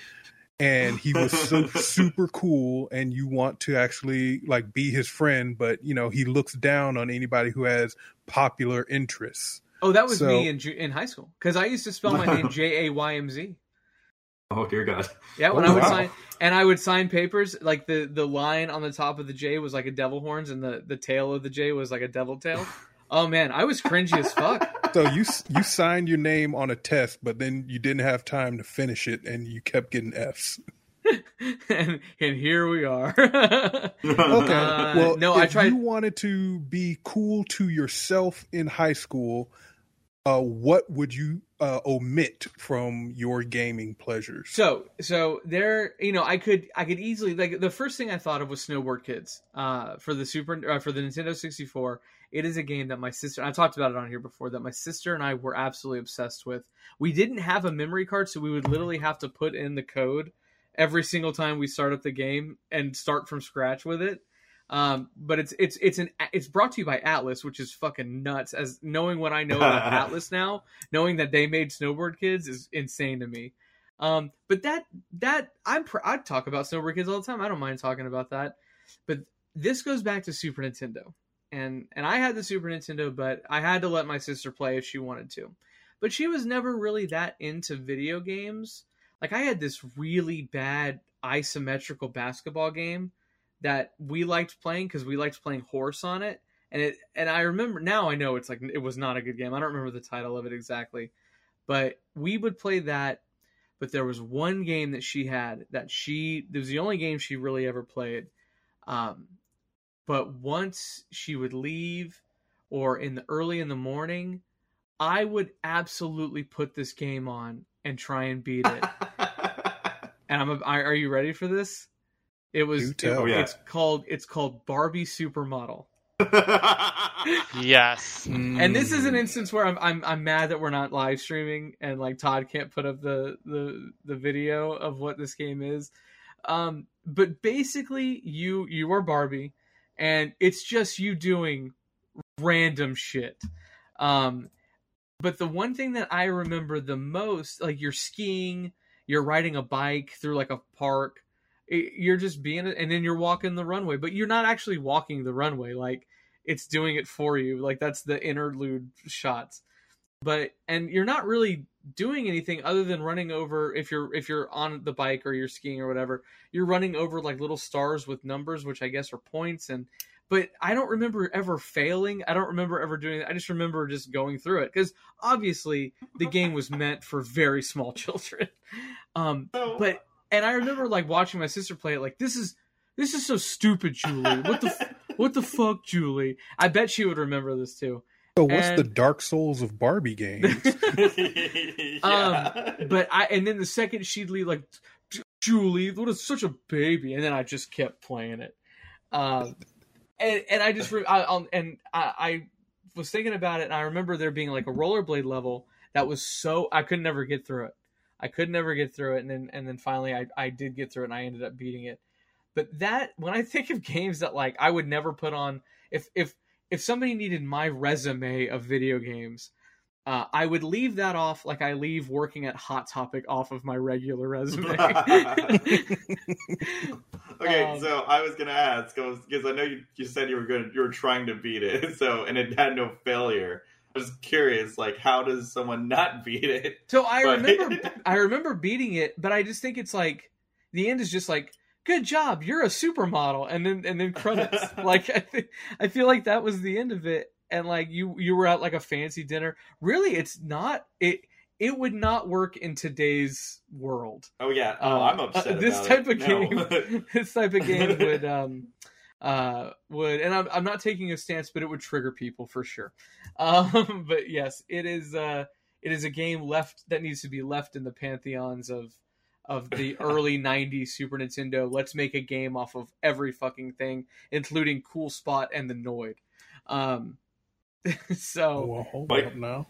and he was so super cool and you want to actually like be his friend but you know he looks down on anybody who has popular interests Oh, that was So- me in in high school because I used to spell my name J A Y M Z. Oh dear God. Yeah, when Oh, I would wow. sign and I would sign papers, like the the line on the top of the J was like a devil horns, and the the tail of the J was like a devil tail. Oh man, I was cringy as fuck. so you you signed your name on a test but then you didn't have time to finish it and you kept getting Fs and and here we are. Okay. Uh, well, no, if I tried- you wanted to be cool to yourself in high school, uh, what would you uh, omit from your gaming pleasures? So, so there, you know, I could, I could easily like the first thing I thought of was Snowboard Kids, uh, for the Super, uh, for the Nintendo sixty four. It is a game that my sister, I talked about it on here before, that my sister and I were absolutely obsessed with. We didn't have a memory card, so we would literally have to put in the code every single time we start up the game and start from scratch with it. Um, but it's it's it's an it's brought to you by Atlus, which is fucking nuts. As knowing what I know about Atlus now, knowing that they made Snowboard Kids is insane to me. Um, but that that I'm pr- I talk about Snowboard Kids all the time. I don't mind talking about that. But this goes back to Super Nintendo, and and I had the Super Nintendo, but I had to let my sister play if she wanted to. But she was never really that into video games. Like I had this really bad isometrical basketball game that we liked playing because we liked playing horse on it and it and I remember now I know it's like it was not a good game. I don't remember the title of it exactly. But we would play that but there was one game that she had that she it was the only game she really ever played. Um but once she would leave or in the early in the morning, I would absolutely put this game on and try and beat it. and I'm a, are are you ready for this? It was it- Oh, yeah. it's called it's called Barbie Supermodel. Yes. And this is an instance where I'm, I'm I'm mad that we're not live streaming and like Todd can't put up the the the video of what this game is. Um, but basically, you you are Barbie, and it's just you doing random shit. Um, but the one thing that I remember the most, like you're skiing, you're riding a bike through like a park, it, you're just being, and then you're walking the runway, but you're not actually walking the runway. Like it's doing it for you. Like that's the interlude shots. But and you're not really doing anything other than running over if you're if you're on the bike or you're skiing or whatever, you're running over like little stars with numbers, which I guess are points and but I don't remember ever failing. I don't remember ever doing it. I just remember just going through it because obviously the game was meant for very small children. Um, but and I remember like watching my sister play it. Like this is this is so stupid, Julie. What the f- what the fuck, Julie? I bet she would remember this too. So what's the Dark Souls of Barbie games? Um, but I and then the second she'd leave, like Julie, what is such a baby, and then I just kept playing it. Um, and and I just re- I, um, and I, I was thinking about it, and I remember there being like a rollerblade level that was so I could never get through it. I could never get through it, and then and then finally I I did get through it, and I ended up beating it. But that when I think of games that like I would never put on if if if somebody needed my resume of video games, uh, I would leave that off like I leave working at Hot Topic off of my regular resume. okay, Um, so I was gonna ask because I know you, you said you were going you were trying to beat it, so and it had no failure. I was curious, like how does someone not beat it? so I But- remember I remember beating it, but I just think it's like the end is just like good job, you're a supermodel, and then and then credits. like I think I feel like that was the end of it, and like you you were at like a fancy dinner. Really, it's not it. It would not work in today's world. Oh yeah, oh Um, I'm uh, upset. this about type it. of No. game this type of game would um uh would and I'm, I'm not taking a stance but it would trigger people for sure um but yes it is uh it is a game left that needs to be left in the pantheons of of the early 90s super nintendo let's make a game off of every fucking thing including cool spot and the noid um so Well, hold Wait. up now.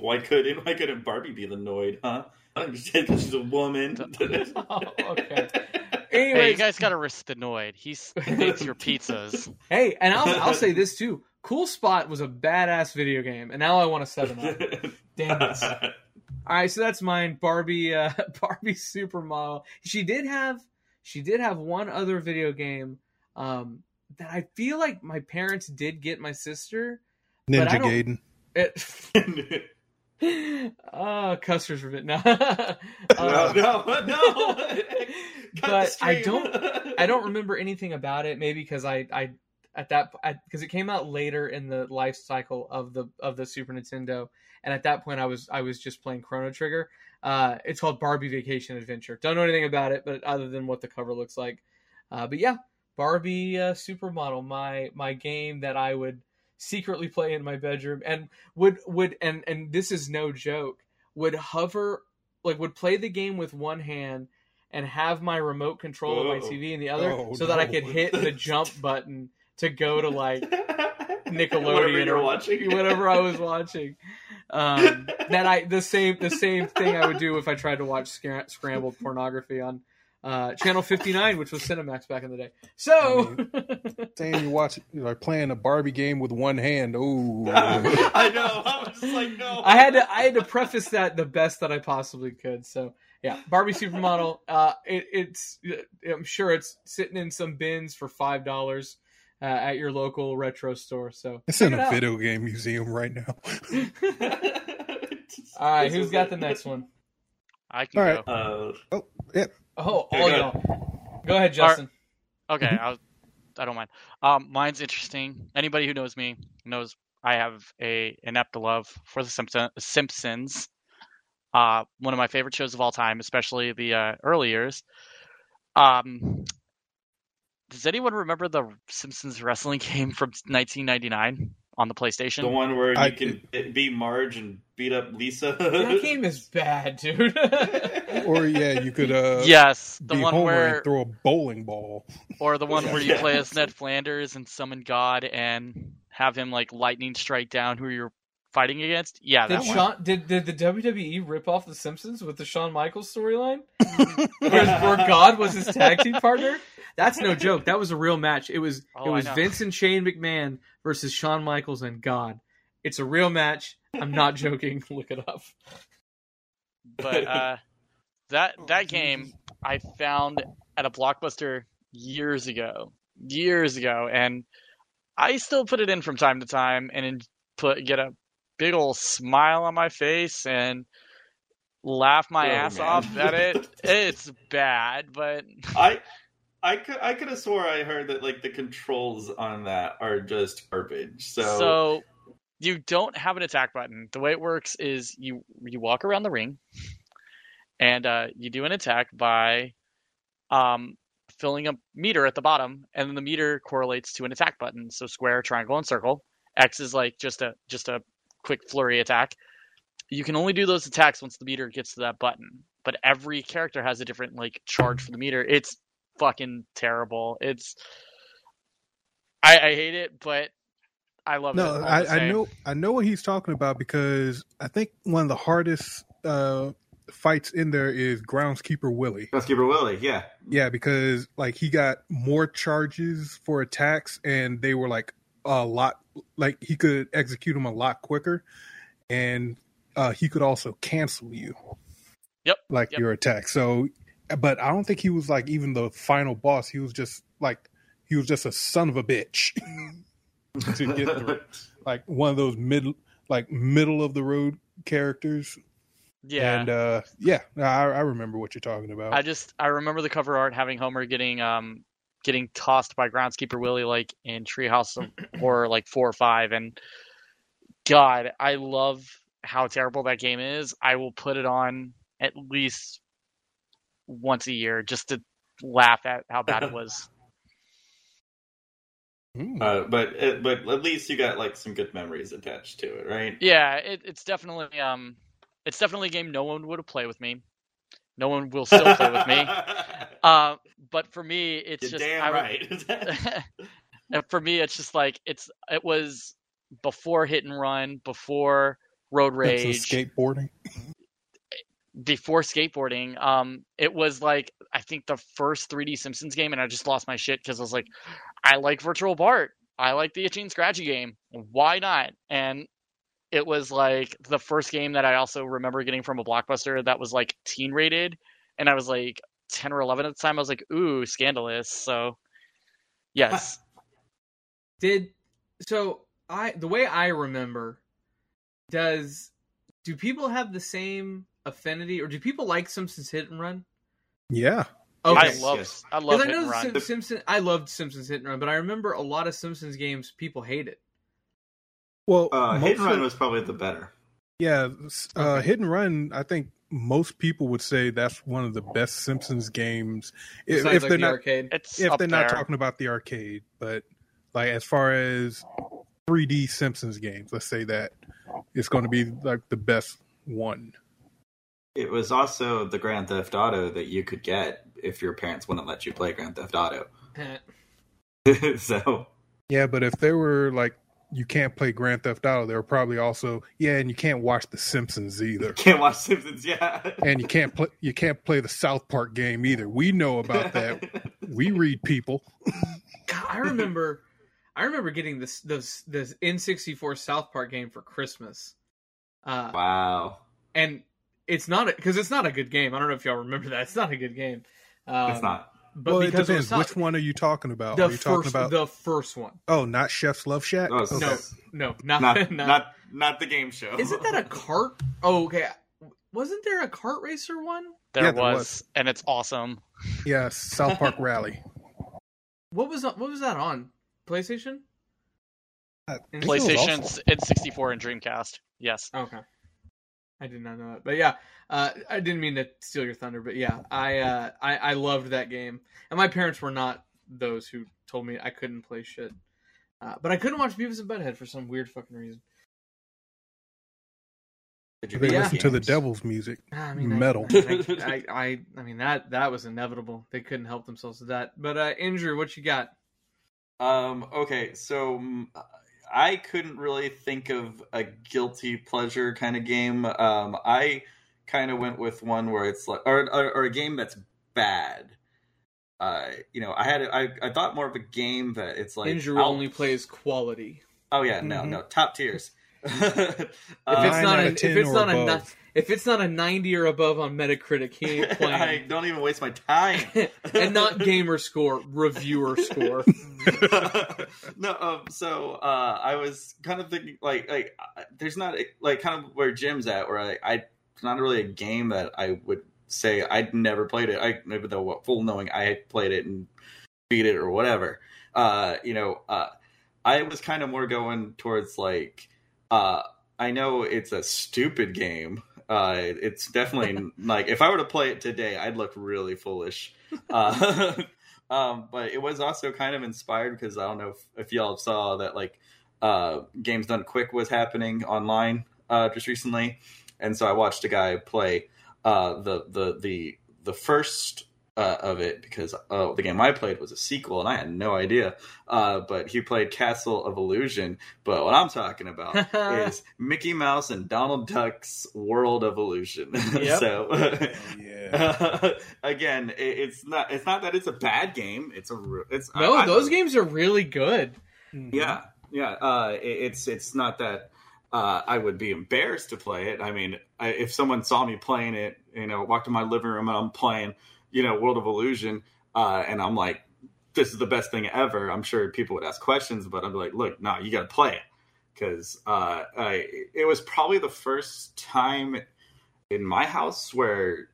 why couldn't why couldn't Barbie be the Noid? Huh? I don't understand because she's a woman. Oh, okay Hey, you guys gotta risk the Noid. He makes your pizzas. Hey, and I'll I'll say this too. Cool Spot was a badass video game, and now I want a seven up. Damn it. All right, so that's mine. Barbie, uh, Barbie supermodel. She did have, she did have one other video game, um, that I feel like my parents did get my sister. But I Ninja Gaiden. It, oh, Custer's Revenge. No, no, Um, no, no. But I don't- I don't remember anything about it. Maybe because I, I at that because it came out later in the life cycle of the of the Super Nintendo, and at that point I was I was just playing Chrono Trigger. Uh, it's called Barbie Vacation Adventure. Don't know anything about it, but other than what the cover looks like. Uh, but yeah, Barbie uh, Supermodel, my my game that I would secretly play in my bedroom, and would would and and this is no joke. Would hover like would play the game with one hand and have my remote control of my TV in the other, Oh, so that I could hit the jump button to go to like Nickelodeon Whatever you're or watching. whatever I was watching. Um, that I the same the same thing I would do if I tried to watch scra- scrambled pornography on uh, channel 59, which was Cinemax back in the day. So damn, you watch, you know, playing a Barbie game with one hand. Oh, I know. I was like, no. I had to I had to preface that the best that I possibly could. So yeah, Barbie supermodel. Uh, it, it's I'm sure it's sitting in some bins for five dollars uh, at your local retro store. So it's in it a out. video game museum right now. All right, This who's was got it. the next one? I can All right. go. Uh, Oh, Yeah, all go ahead. y'all. Go ahead, Justin. Okay, I, was, I don't mind. Um, mine's interesting. Anybody who knows me knows I have a inept love for the Simpson, Simpsons. Uh, one of my favorite shows of all time, especially the uh, early years. Um, does anyone remember the Simpsons wrestling game from 1999 on the PlayStation? the one where you I- can be Marge and beat up Lisa. That game is bad, dude. Or yeah, you could uh, yes, the be one Homer where and throw a bowling ball. Or the one where you Yeah. play as Ned Flanders and summon God and have him like lightning strike down who you're fighting against. Yeah, did that one. Did, did the WWE rip off the Simpsons with the Shawn Michaels storyline? where, where God was his tag team partner? That's no joke. That was a real match. It was Oh, it was. Vince and Shane McMahon versus Shawn Michaels and God. It's a real match. I'm not joking. Look it up. But uh, that that game I found at a blockbuster years ago, years ago, and I still put it in from time to time and put get a big old smile on my face and laugh my Oh, ass man. off at it. It's bad, but I I could I could have swore I heard that like the controls on that are just garbage. So, So you don't have an attack button. The way it works is you you walk around the ring, and uh, you do an attack by um, filling a meter at the bottom, and then the meter correlates to an attack button. So square, triangle, and circle. X is like just a just a quick flurry attack. You can only do those attacks once the meter gets to that button. But every character has a different like charge for the meter. It's fucking terrible. It's I, I hate it, but I love No, it. all the I, I know I know what he's talking about because I think one of the hardest uh, fights in there is Groundskeeper Willie. Groundskeeper Willie, yeah. Yeah, because like he got more charges for attacks, and they were like a lot. Like he could execute them a lot quicker, and uh, he could also cancel you. Yep, Like yep. your attack. So, but I don't think he was like even the final boss. He was just like he was just a son of a bitch to get through. Like one of those mid, like middle of the road characters. Yeah. And uh, yeah, I, I remember what you're talking about. I just I remember the cover art having Homer getting um getting tossed by groundskeeper Willie like in Treehouse of Horror like four or five and God, I love how terrible that game is. I will put it on at least once a year just to laugh at how bad it was. Hmm. Uh, but but at least you got like some good memories attached to it, right? Yeah, it, it's definitely um it's definitely a game no one would have played with me. No one will still play with me. Uh, but for me, it's You're just damn I right. And for me, it's just like it's it was before Hit and Run, before Road That's a Rage, skateboarding. Before skateboarding. Um, it was like I think the first 3D Simpsons game, and I just lost my shit because I was like, I like Virtual Bart, I like the Itchy and Scratchy game, why not? And it was like the first game that I also remember getting from a blockbuster that was like teen rated, and I was like 10 or 11 at the time. I was like, ooh, scandalous. So, yes. Did so I the way I remember does do people have the same affinity or do people like Simpsons Hit and Run? Yeah. I love yes. I love Because I know and Run. Sim- Simpson I loved Simpsons Hit and Run, but I remember a lot of Simpsons games people hate it. Well, uh, Hit and Run was probably the better. yeah, uh, Okay. Hit and Run. I think most people would say that's one of the best Simpsons games. If, Besides if like they're the not, arcade. If they're there. not talking about the arcade, but like as far as 3D Simpsons games, let's say that it's going to be like the best one. It was also the Grand Theft Auto that you could get if your parents wouldn't let you play Grand Theft Auto. so Yeah, but if they were like you can't play Grand Theft Auto, they were probably also yeah, and you can't watch The Simpsons either. can't watch Simpsons. Yeah, and you can't play you can't play the South Park game either. We know about that. we read people. God, I remember I remember getting this this this N64 South Park game for Christmas. Uh wow, and it's not because it's not a good game. I don't know if y'all remember that. It's not a good game. Um, it's not. But well, it because depends. was South- Which one are you talking about? the are you talking first about? the first one. oh, not Chef's Love Shack. Oh, it's- No, no, not Not, not. not not the game show. Isn't that a cart? Oh, okay. Wasn't there a cart racer one? There, Yeah, there was, was. and it's awesome. Yes, South Park Rally. What was what was that on PlayStation? I And- think it was PlayStation, also- N64, and Dreamcast. Yes. Okay. I did not know that, but yeah, uh, I didn't mean to steal your thunder, but yeah, I, uh, I I loved that game, and my parents were not those who told me I couldn't play shit, uh, but I couldn't watch Beavis and Butthead for some weird fucking reason. Did you They beat Yeah. listen to the devil's music. I mean, Metal. I, I, I, I mean that that was inevitable. They couldn't help themselves with that. But uh, Andrew, what you got? Um. Okay. So mm, I couldn't really think of a guilty pleasure kind of game. Um. I kind of went with one where it's like, or, or, or a game that's bad. Uh. You know, I had I I thought more of a game that it's like Andrew I'll- only plays quality. Oh yeah, no, Mhm. no, top tiers. if If it's not out a, of if it's or not a above. ni- if it's not a ninety or above on Metacritic, he ain't I playing. don't even waste my time. and not gamer score, reviewer score. no, um, so uh, I was kind of thinking like like uh, there's not like kind of where Jim's at where I, I it's not really a game that I would say I'd never played it. I maybe though full knowing I had played it and beat it or whatever. Uh, you know, uh, I was kind of more going towards like uh, I know it's a stupid game. Uh, it's definitely like if I were to play it today, I'd look really foolish. Uh, um, but it was also kind of inspired because I don't know if, if y'all saw that like uh, Games Done Quick was happening online uh, just recently, and so I watched a guy play uh, the the the the first uh, of it because uh, the game I played was a sequel and I had no idea. Uh, but he played Castle of Illusion. But what I'm talking about is Mickey Mouse and Donald Duck's World of Illusion. Yep. so Oh, yeah. again, it, it's not it's not that it's a bad game. It's a it's no, I- I those love- games are really good. Yeah, yeah. Uh, it, it's it's not that uh, I would be embarrassed to play it. I mean, I, if someone saw me playing it, you know, walked in my living room and I'm playing, you know, World of Illusion, uh, and I'm like, this is the best thing ever. I'm sure people would ask questions, but I'm like, look, no, you got to play it because uh, I, it was probably the first time in my house where,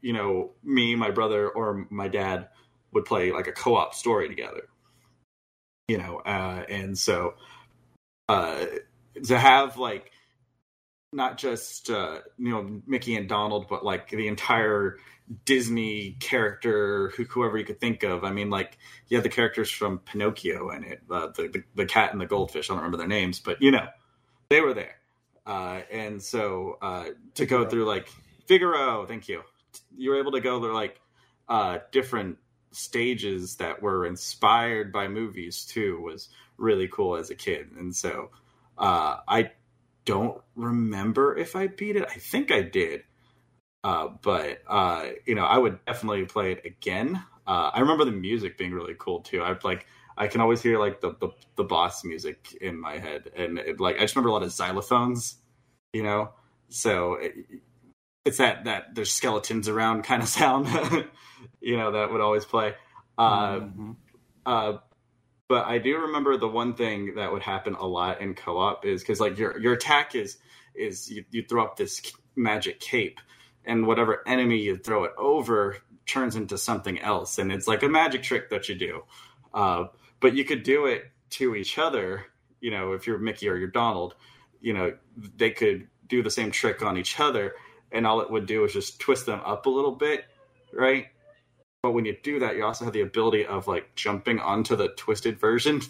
you know, me, my brother, or my dad would play like a co-op story together you know uh and so uh to have like not just uh you know mickey and donald but like the entire disney character who, whoever you could think of. I mean like you have the characters from pinocchio in it uh, the, the the cat and the goldfish. I don't remember their names but you know they were there. Uh and so uh to go through like figaro thank you. You were able to go through like uh different stages that were inspired by movies too was really cool as a kid. And so uh i don't remember if i beat it. I think i did uh but uh you know i would definitely play it again. Uh i remember the music being really cool too. I'd like i can always hear like the the, the boss music in my head. And it, like i just remember a lot of xylophones you know? So it, it's that that there's skeletons around kind of sound you know that would always play. Uh, Mhm. uh, but I do remember the one thing that would happen a lot in co-op is because like your your attack is is you, you throw up this magic cape, and whatever enemy you throw it over turns into something else, and it's like a magic trick that you do. Uh, but you could do it to each other. You know, if you're Mickey or you're Donald, you know they could do the same trick on each other, and all it would do is just twist them up a little bit, right? But when you do that, you also have the ability of like jumping onto the twisted version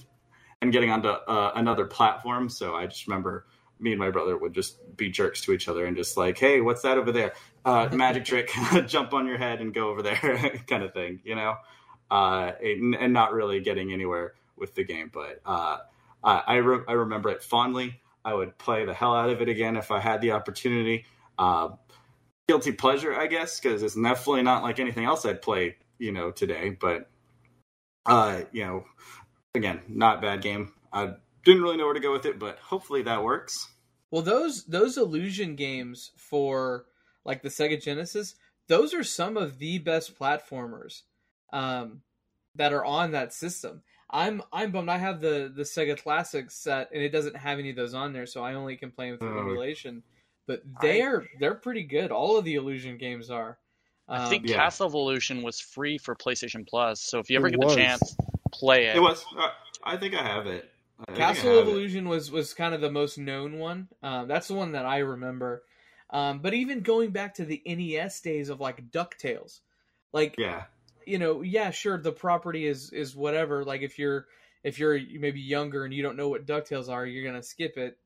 and getting onto uh, another platform. So I just remember me and my brother would just be jerks to each other and just like, hey, what's that over there? Uh, magic trick, jump on your head and go over there, kind of thing, you know? Uh, and, and not really getting anywhere with the game. But uh, I, I, re- I remember it fondly. I would play the hell out of it again if I had the opportunity. Uh, guilty pleasure, I guess, because it's definitely not like anything else I'd play, you know, today. But uh, you know, again, not bad game. I didn't really know where to go with it, but hopefully that works. Well, those those illusion games for like the Sega Genesis, those are some of the best platformers um, that are on that system. I'm I'm bummed. I have the the Sega Classic set, and it doesn't have any of those on there, so I only can play them through emulation. But they're they're pretty good. All of the illusion games are. I Um, think yeah. Castle of Illusion was free for PlayStation Plus, so if you ever It get was. the chance, play it. It was. Uh, I think I have it. I think I Castle have of it. Was was kind of the most known one. Um, that's the one that I remember. Um, but even going back to the NES days of like Ducktales, like Yeah. you know, yeah, sure, the property is is whatever. Like if you're if you're maybe younger and you don't know what Ducktales are, you're gonna skip it.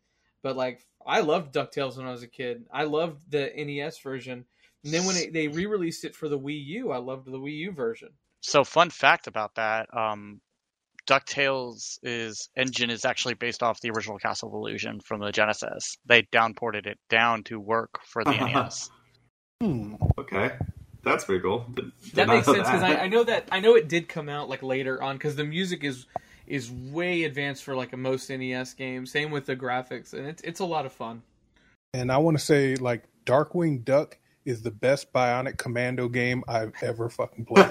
But like I loved Ducktales when I was a kid. I loved the NES version. And then when it, they re-released it for the Wii U, I loved the Wii U version. So, fun fact about that: um, Ducktales is engine is actually based off the original Castle of Illusion from the Genesis. They downported it down to work for the E NES. Hmm. Okay. That's pretty cool. Did- did that makes sense because. I, I know that I know it did come out like later on because the music is is way advanced for like a most NES game. Same with the graphics, and it's it's a lot of fun. And I want to say, like, Darkwing Duck is the best Bionic Commando game I've ever fucking played.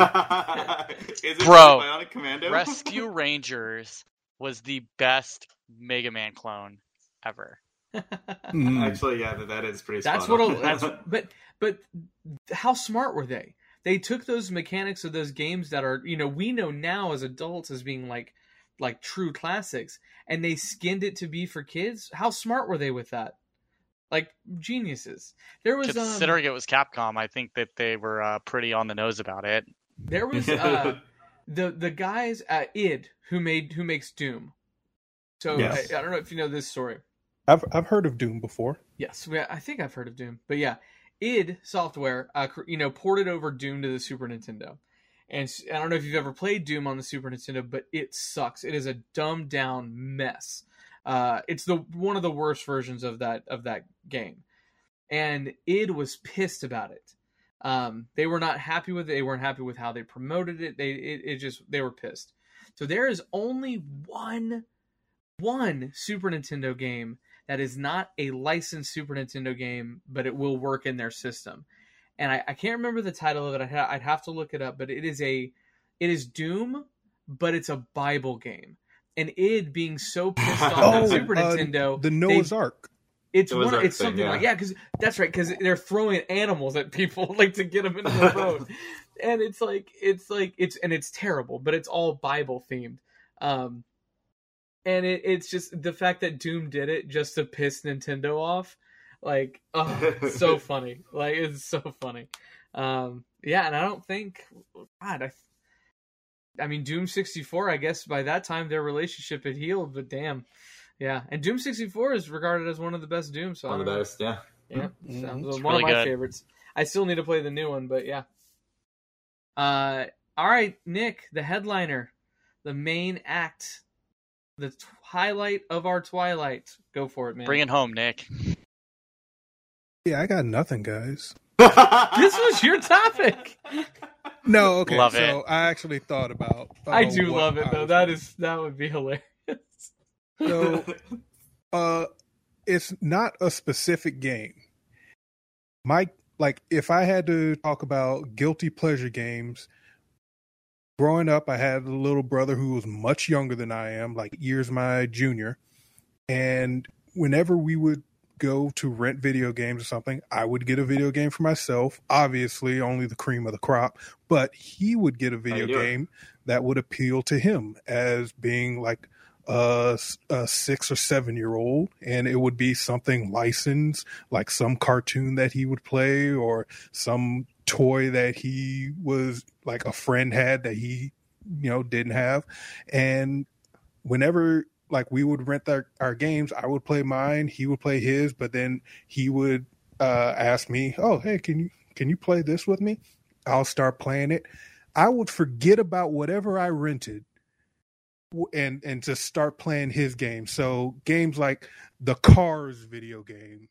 Is it Bro, Bionic Commando? Rescue Rangers was the best Mega Man clone ever. Hmm. Actually, yeah, that, that is pretty. that's spot what. on. A, that's but but how smart were they? They took those mechanics of those games that are you know we know now as adults as being like like true classics, and they skinned it to be for kids. How smart were they with that? Like geniuses. There was um, Considering it was Capcom, I think that they were uh, pretty on the nose about it. there was uh, the the guys at id who made who makes doom so Yes. I, I don't know if you know this story I've I've heard of Doom before. yes we, i think i've heard of doom but yeah id software uh, you know ported over doom to the super nintendo And I don't know if you've ever played Doom on the Super Nintendo, but it sucks. It is a dumbed down mess. Uh, it's the one of the worst versions of that of that game, and id was pissed about it. Um, they were not happy with it. They weren't happy with how they promoted it. They it, it just they were pissed. So there is only one one Super Nintendo game that is not a licensed Super Nintendo game, but it will work in their system. And I, I can't remember the title of it. I'd, ha- I'd have to look it up, but it is a it is Doom, but it's a Bible game. And id being so pissed off Oh, at Super uh, Nintendo, the they- Noah's Ark. it's one. It's thing, something yeah. like yeah, because that's right. Because they're throwing animals at people like to get them into the road, and it's like it's like it's and it's terrible, but it's all Bible themed. Um, and it, it's just the fact that Doom did it just to piss Nintendo off. Like, oh, it's so funny. Like, it's so funny. Um, yeah, and I don't think, God, I, I mean, Doom sixty four. I guess by that time their relationship had healed, but damn, yeah. And Doom sixty four is regarded as one of the best Dooms. So One of the best, yeah. Yeah, Mhm. sounds It's one really of my good. favorites. I still need to play the new one, but yeah. Uh, all right, Nick, the headliner, the main act, the highlight of our Twilight. Go for it, man. Bring it home, Nick. Yeah, I got nothing, guys. This was your topic. No, okay. Love so it. I actually thought about. I uh, do love it though. That is That that would be hilarious. So, uh, it's not a specific game. My like, if I had to talk about guilty pleasure games, growing up, I had a little brother who was much younger than I am, like years my junior, and whenever we would go to rent video games or something, I would get a video game for myself. Obviously, only the cream of the crop, but he would get a video game that would appeal to him as being like a, a six or seven year old, and it would be something licensed, like some cartoon that he would play or some toy that he was like a friend had that he, you know, didn't have. And whenever like we would rent our, our games, I would play mine, he would play his, but then he would uh, ask me, "Oh, hey, can you can you play this with me?" I'll start playing it. I would forget about whatever I rented and and just start playing his game. So games like the Cars video game,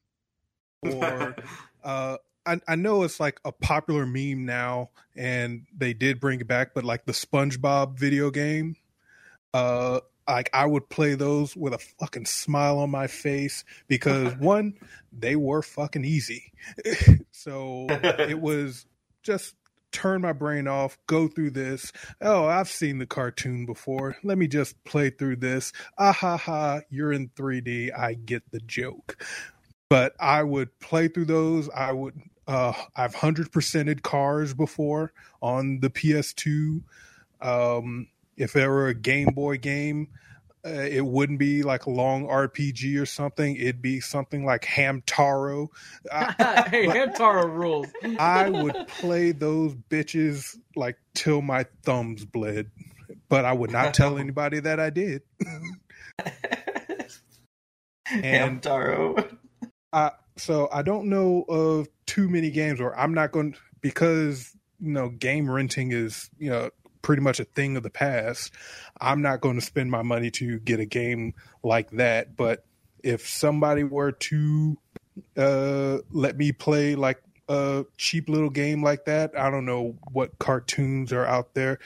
or uh, I, I know it's like a popular meme now, and they did bring it back, but like the SpongeBob video game, uh, like I would play those with a fucking smile on my face because one, they were fucking easy, so it was just turn my brain off, go through this. Oh, I've seen the cartoon before. Let me just play through this. Ah ha ha, you're in 3D. I get the joke. But I would play through those. I would uh I've 100%ed cars before on the PS2. Um if there were a Game Boy game, uh, it wouldn't be like a long RPG or something. It'd be something like Hamtaro. I- hey, Hamtaro rules. I would play those bitches like till my thumbs bled, but I would not tell anybody that I did. And- Hamtaro. I, so I don't know of too many games, or I'm not going because you know game renting is you know pretty much a thing of the past. I'm not going to spend my money to get a game like that. But if somebody were to uh, let me play like a cheap little game like that, I don't know what cartoons are out there.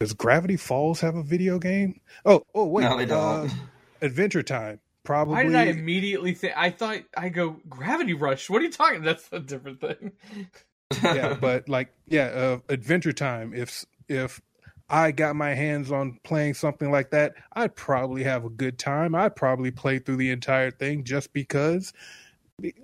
Does Gravity Falls have a video game? Oh, oh wait, no, they don't. uh, Adventure Time. Probably. Why did I immediately think? I thought I go Gravity Rush. What are you talking? That's a different thing. yeah, but like yeah, uh, Adventure Time. If if I got my hands on playing something like that, I'd probably have a good time. I'd probably play through the entire thing just because,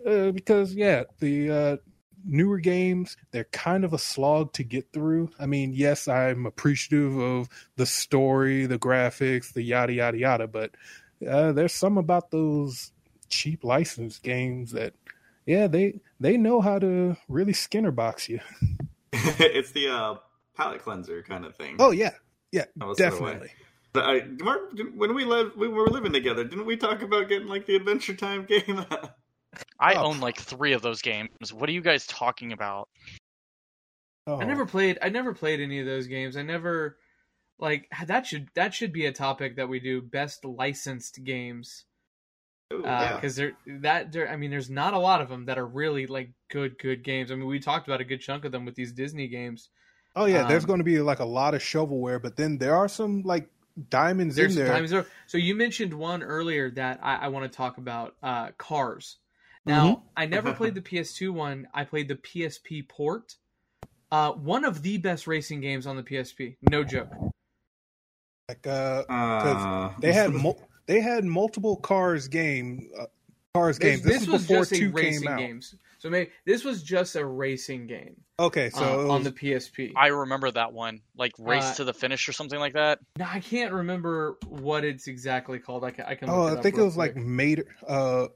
uh, because yeah, the uh, newer games they're kind of a slog to get through. I mean, yes, I'm appreciative of the story, the graphics, the yada yada yada, but uh, there's some about those cheap license games that yeah they they know how to really skinner box you it's the uh, palate cleanser kind of thing. oh yeah yeah That was definitely I, Mark, when we lived, we were living together. Didn't we talk about getting like the Adventure Time game? I Oh. own like three of those games. What are you guys talking about? Oh. I never played. I never played any of those games. I never like that. Should that should be a topic that we do? Best licensed games Ooh, uh, yeah. because there that there. I mean, there's not a lot of them that are really like good good games. I mean, we talked about a good chunk of them with these Disney games. Oh yeah, there's Um, going to be like a lot of shovelware, but then there are some like diamonds There's in there. times there. So you mentioned one earlier that I, I want to talk about. Uh, Cars. Now Mm-hmm. I never played the PS2 one. I played the PSP port. Uh, one of the best racing games on the PSP. No joke. Like uh, Uh, they had mul- they had multiple cars game uh, cars This, games. This, this was was before just two racing came out. games. So maybe this was just a racing game Okay, so uh, it on the PSP. I remember that one, like race Uh, to the finish or something like that. now I can't remember what it's exactly called. I can. I can oh, I think it real was like. Mater uh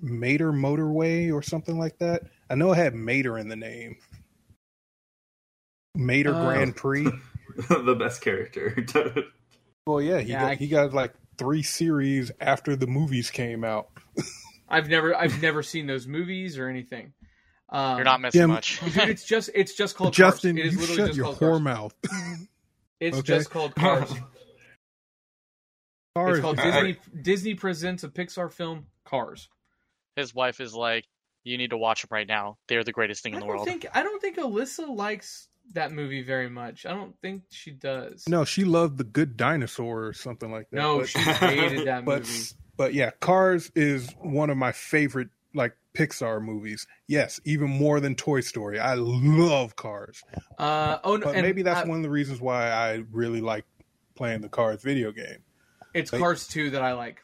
Mater Motorway or something like that. I know it had Mater in the name. Mater Oh. Grand Prix. the best character. Well, yeah, he Yeah, got I- he got like three series after the movies came out. I've never. I've never seen those movies or anything. Um, You're not missing Jim- much. Dude, it's just. It's just called Justin, Cars. It is you literally shut just your called whore Cars. mouth. It's okay. just called Cars. Cars. It's called Disney. Disney presents a Pixar film, Cars. His wife is like, "You need to watch them right now. They're the greatest thing I in the don't world." think. I don't think Alyssa likes that movie very much. I don't think she does. No, she loved the Good Dinosaur or something like that. no, but, she hated that but movie. But yeah, Cars is one of my favorite like Pixar movies. Yes, even more than Toy Story. I love Cars. Uh, oh no, But and maybe that's I- one of the reasons why I really like playing the Cars video game. It's. Cars Two that I like.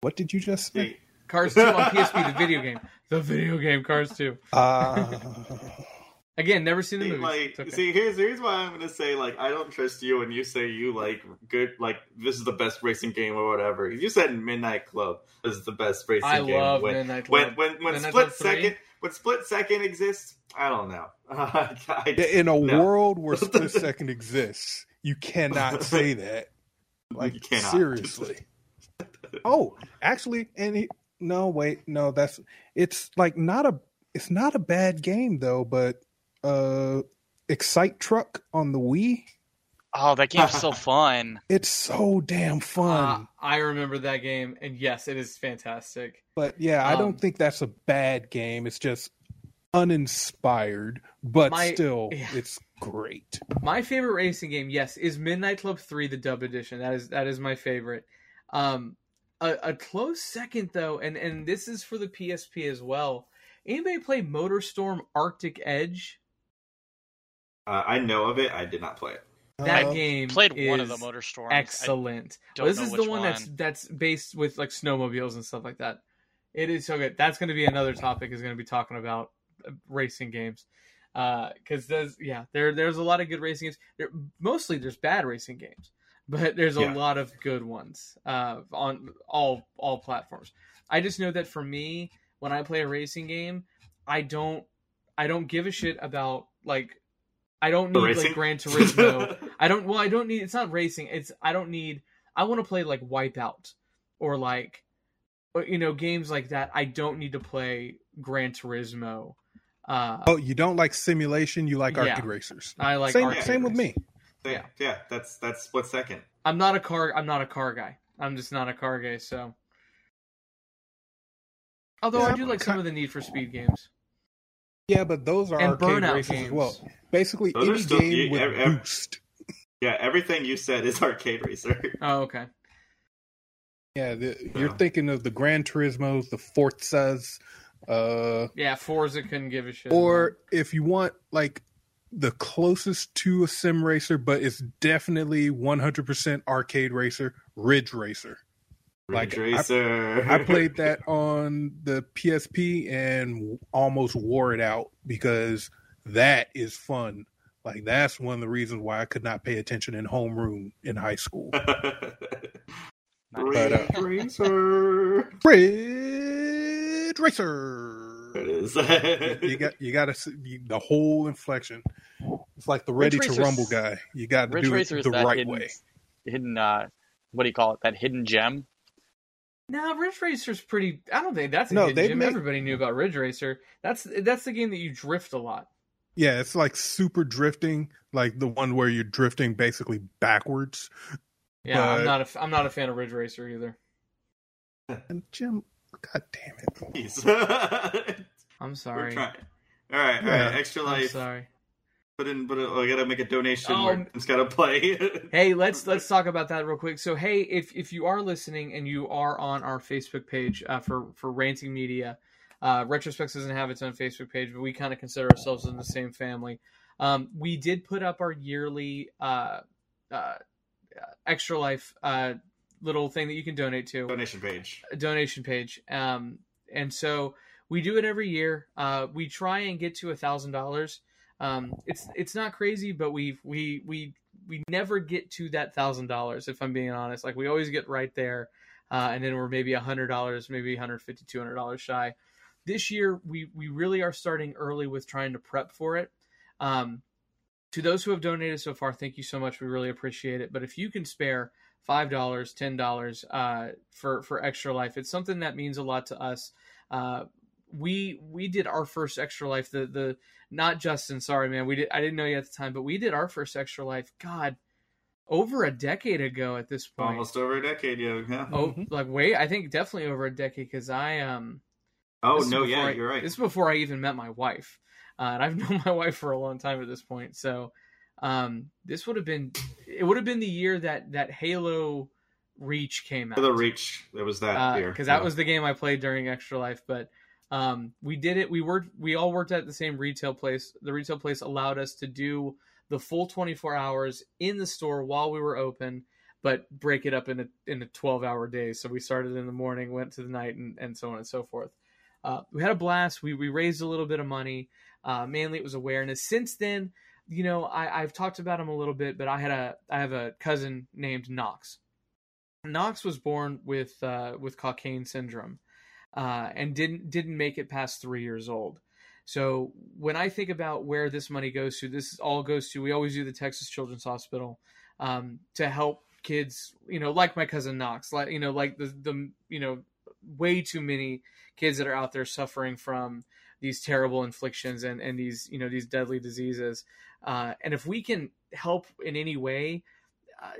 What did you just say? Cars Two on PSP, the video game, the video game Cars Two. Uh, Again, never seen the See, movie. like, okay. see, here's here's why I'm gonna say like I don't trust you when you say you like good like this is the best racing game or whatever. You said Midnight Club is the best racing I game. love when, Midnight Club. when when Midnight split Club second when split second exists, I don't know. I- in a no. world where split second exists, you cannot say that. Like You cannot. seriously. Oh, actually, and he, no, wait, no, that's it's like not a it's not a bad game though, but uh Excite Truck on the Wii, Oh, that game's so fun. it's so damn fun. Uh, I remember that game, and yes, it is fantastic. but yeah, I um, don't think that's a bad game. It's just uninspired, but My- still yeah. it's great. My favorite racing game, yes, is Midnight Club Three, the dub edition. That is that is my favorite. Um, a, a close second though, and and this is for the PSP as well. Anybody play MotorStorm Arctic Edge? Uh, I know of it. I did not play it. That Uh, game Played is one of the motor storms. excellent. Well, this is the one, that's one. that's based with like snowmobiles and stuff like that. It is so good. That's going to be another topic. Is going to be talking about uh, racing games because there's yeah there there's a lot of good racing games. There, mostly there's bad racing games, but there's a Yeah. lot of good ones uh, on all all platforms. I just know that for me, when I play a racing game, I don't I don't give a shit about like I don't need like Gran Turismo. I don't. Well, I don't need. It's not racing. It's. I don't need. I want to play like Wipeout or like, you know, games like that. I don't need to play Gran Turismo. Uh, Oh, you don't like simulation, you like Yeah. arcade racers. I like. same arcade same with me. yeah, Yeah. yeah, that's that's split second. I'm not a car. I'm not a car guy. I'm just not a car guy. So, although Yeah, I do like some of the Need for Speed games Yeah, but those are and arcade Burnout races games. as well. Basically, Those any still- game yeah, with ev- ev- boost. Yeah, everything you said is arcade racer. Oh, okay. Yeah, the, you're thinking of the Gran Turismos, the Forzas, uh, Yeah, Forza couldn't give a shit. or if you want like the closest to a sim racer, but it's definitely 100% arcade racer, Ridge Racer. Like, Ridge racer. I played that on the PSP and almost wore it out because that is fun. Like that's one of the reasons why I could not pay attention in homeroom in high school. Ridge uh, racer. Ridge Racer. It is. You got you got to see the whole inflection. It's like the Ridge ready to Racer's- rumble guy. You got to do Racer it is the right hidden, way. hidden. Uh, what do you call it? That hidden gem. No, Ridge Racer's pretty. I don't think that's a No, hidden they've made- Everybody knew about Ridge Racer. That's that's the game that you drift a lot. Yeah, it's like super drifting, like the one where you're drifting basically backwards. Yeah, I'm not a f- I'm not a fan of Ridge Racer either. And Jim, god damn it. Jeez. I'm sorry. trying. All right, all Yeah. right. Extra I'm life. sorry. Put in, oh, I gotta make a donation. Where It's gotta play. Hey, let's let's talk about that real quick. So, hey, if if you are listening and you are on our Facebook page uh, for for Ranting Media, uh, Retrospects doesn't have its own Facebook page, but we kind of consider ourselves in the same family. Um, we did put up our yearly uh, uh, extra life uh, little thing that you can donate to. donation page. a donation page. Um, and so we do it every year. Uh, we try and get to a thousand dollars. Um, it's it's not crazy, but we we we we never get to that thousand dollars. If I'm being honest, like we always get right there, uh, and then we're maybe a hundred dollars, maybe 150 200 dollars shy. This year, we we really are starting early with trying to prep for it. Um, to those who have donated so far, thank you so much. We really appreciate it. But if you can spare five dollars, ten dollars uh, for for Extra Life, it's something that means a lot to us. Uh, we we did our first Extra Life. The the not Justin, sorry man, we did. I didn't know you at the time, but we did our first Extra Life. God, over a decade ago at this point. Almost over a decade, yeah. yeah. Oh, Mhm. like wait, I think definitely over a decade because I um. Oh no, yeah, I- you're right. This is before I even met my wife, uh, and I've known my wife for a long time at this point. So, um, this would have been it would have been the year that that Halo Reach came out For the reach, there was that year. because Uh, that Yeah. was the game I played during Extra Life. But um, we did it. We worked. We all worked at the same retail place. The retail place allowed us to do the full 24 hours in the store while we were open, but break it up in a in a 12 hour day. So we started in the morning, went to the night, and, and so on and so forth. Uh, we had a blast. We we raised a little bit of money. Uh, mainly, it was awareness. Since then, you know, I, I've talked about him a little bit, but I had a I have a cousin named Knox. Knox was born with uh, with Cockayne syndrome, uh, and didn't didn't make it past three years old. So when I think about where this money goes to, this all goes to. We always do the Texas Children's Hospital um, to help kids, you know, like my cousin Knox, like you know, like the the you know, way too many kids that are out there suffering from these terrible inflictions and and these you know these deadly diseases. Uh, and if we can help in any way,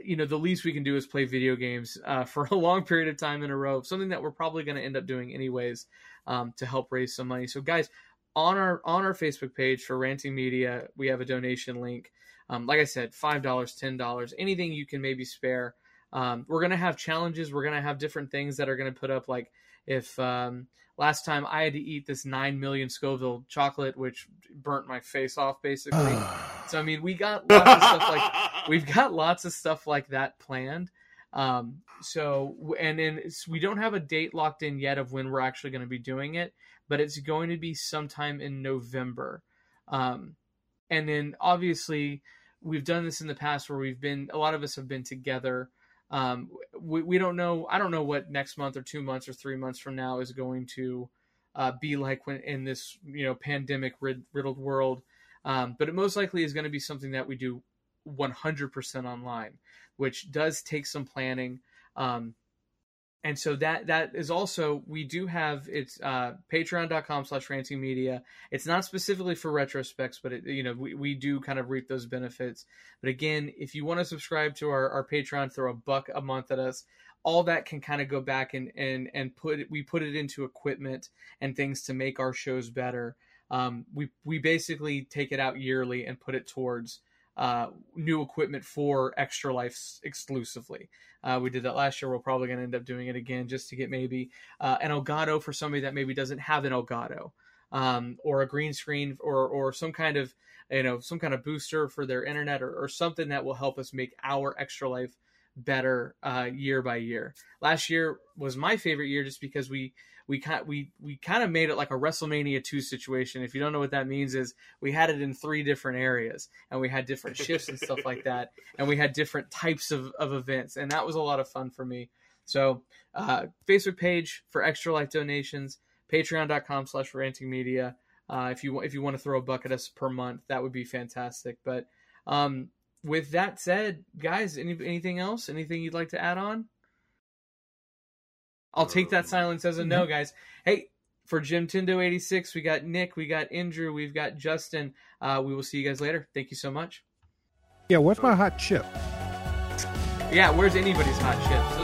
you know, the least we can do is play video games uh, for a long period of time in a row. Something that we're probably going to end up doing anyways um, to help raise some money. So, guys, on our on our Facebook page for Ranting Media, we have a donation link. Um, like I said, five dollars, ten dollars, anything you can maybe spare. Um, we're gonna have challenges. We're gonna have different things that are gonna put up. Like if um, last time I had to eat this nine million Scoville chocolate, which burnt my face off basically. So I mean, we got lots of stuff like we've got lots of stuff like that planned. Um so and then we don't have a date locked in yet of when we're actually going to be doing it but it's going to be sometime in november. Um and then obviously we've done this in the past where we've been a lot of us have been together. Um we, we don't know i don't know what next month or two months or three months from now is going to uh, be like when in this you know pandemic rid- riddled world um, but it most likely is going to be something that we do 100% online which does take some planning. Um, and so that that is also we do have it's uh, patreon.com slash ranting media. It's not specifically for retrospects but it, you know we, we do kind of reap those benefits. But again if you want to subscribe to our, our patreon throw a buck a month at us all that can kind of go back and and and put we put it into equipment and things to make our shows better um, we we basically take it out yearly and put it towards uh, new equipment for Extra Life exclusively. Uh, we did that last year. We're probably going to end up doing it again just to get maybe uh, an Elgato for somebody that maybe doesn't have an Elgato, um, or a green screen, or or some kind of you know some kind of booster for their internet, or, or something that will help us make our Extra Life better uh, year by year. Last year was my favorite year just because we we kind we we kind of made it like a WrestleMania two situation. If you don't know what that means, is we had it in three different areas and we had different shifts and stuff like that, and we had different types of, of events, and that was a lot of fun for me. So, uh, Facebook page for extra life donations, patreon.com slash ranting media. Uh, if you if you want to throw a buck at us per month, that would be fantastic. But um, with that said, guys, any, anything else? Anything you'd like to add on? I'll take that silence as a no, guys. Hey, for Jim Tindo 86, we got Nick, we got Andrew, we've got Justin. Uh, we will see you guys later. Thank you so much. Yeah, where's my hot chip? Yeah, where's anybody's hot chips? Those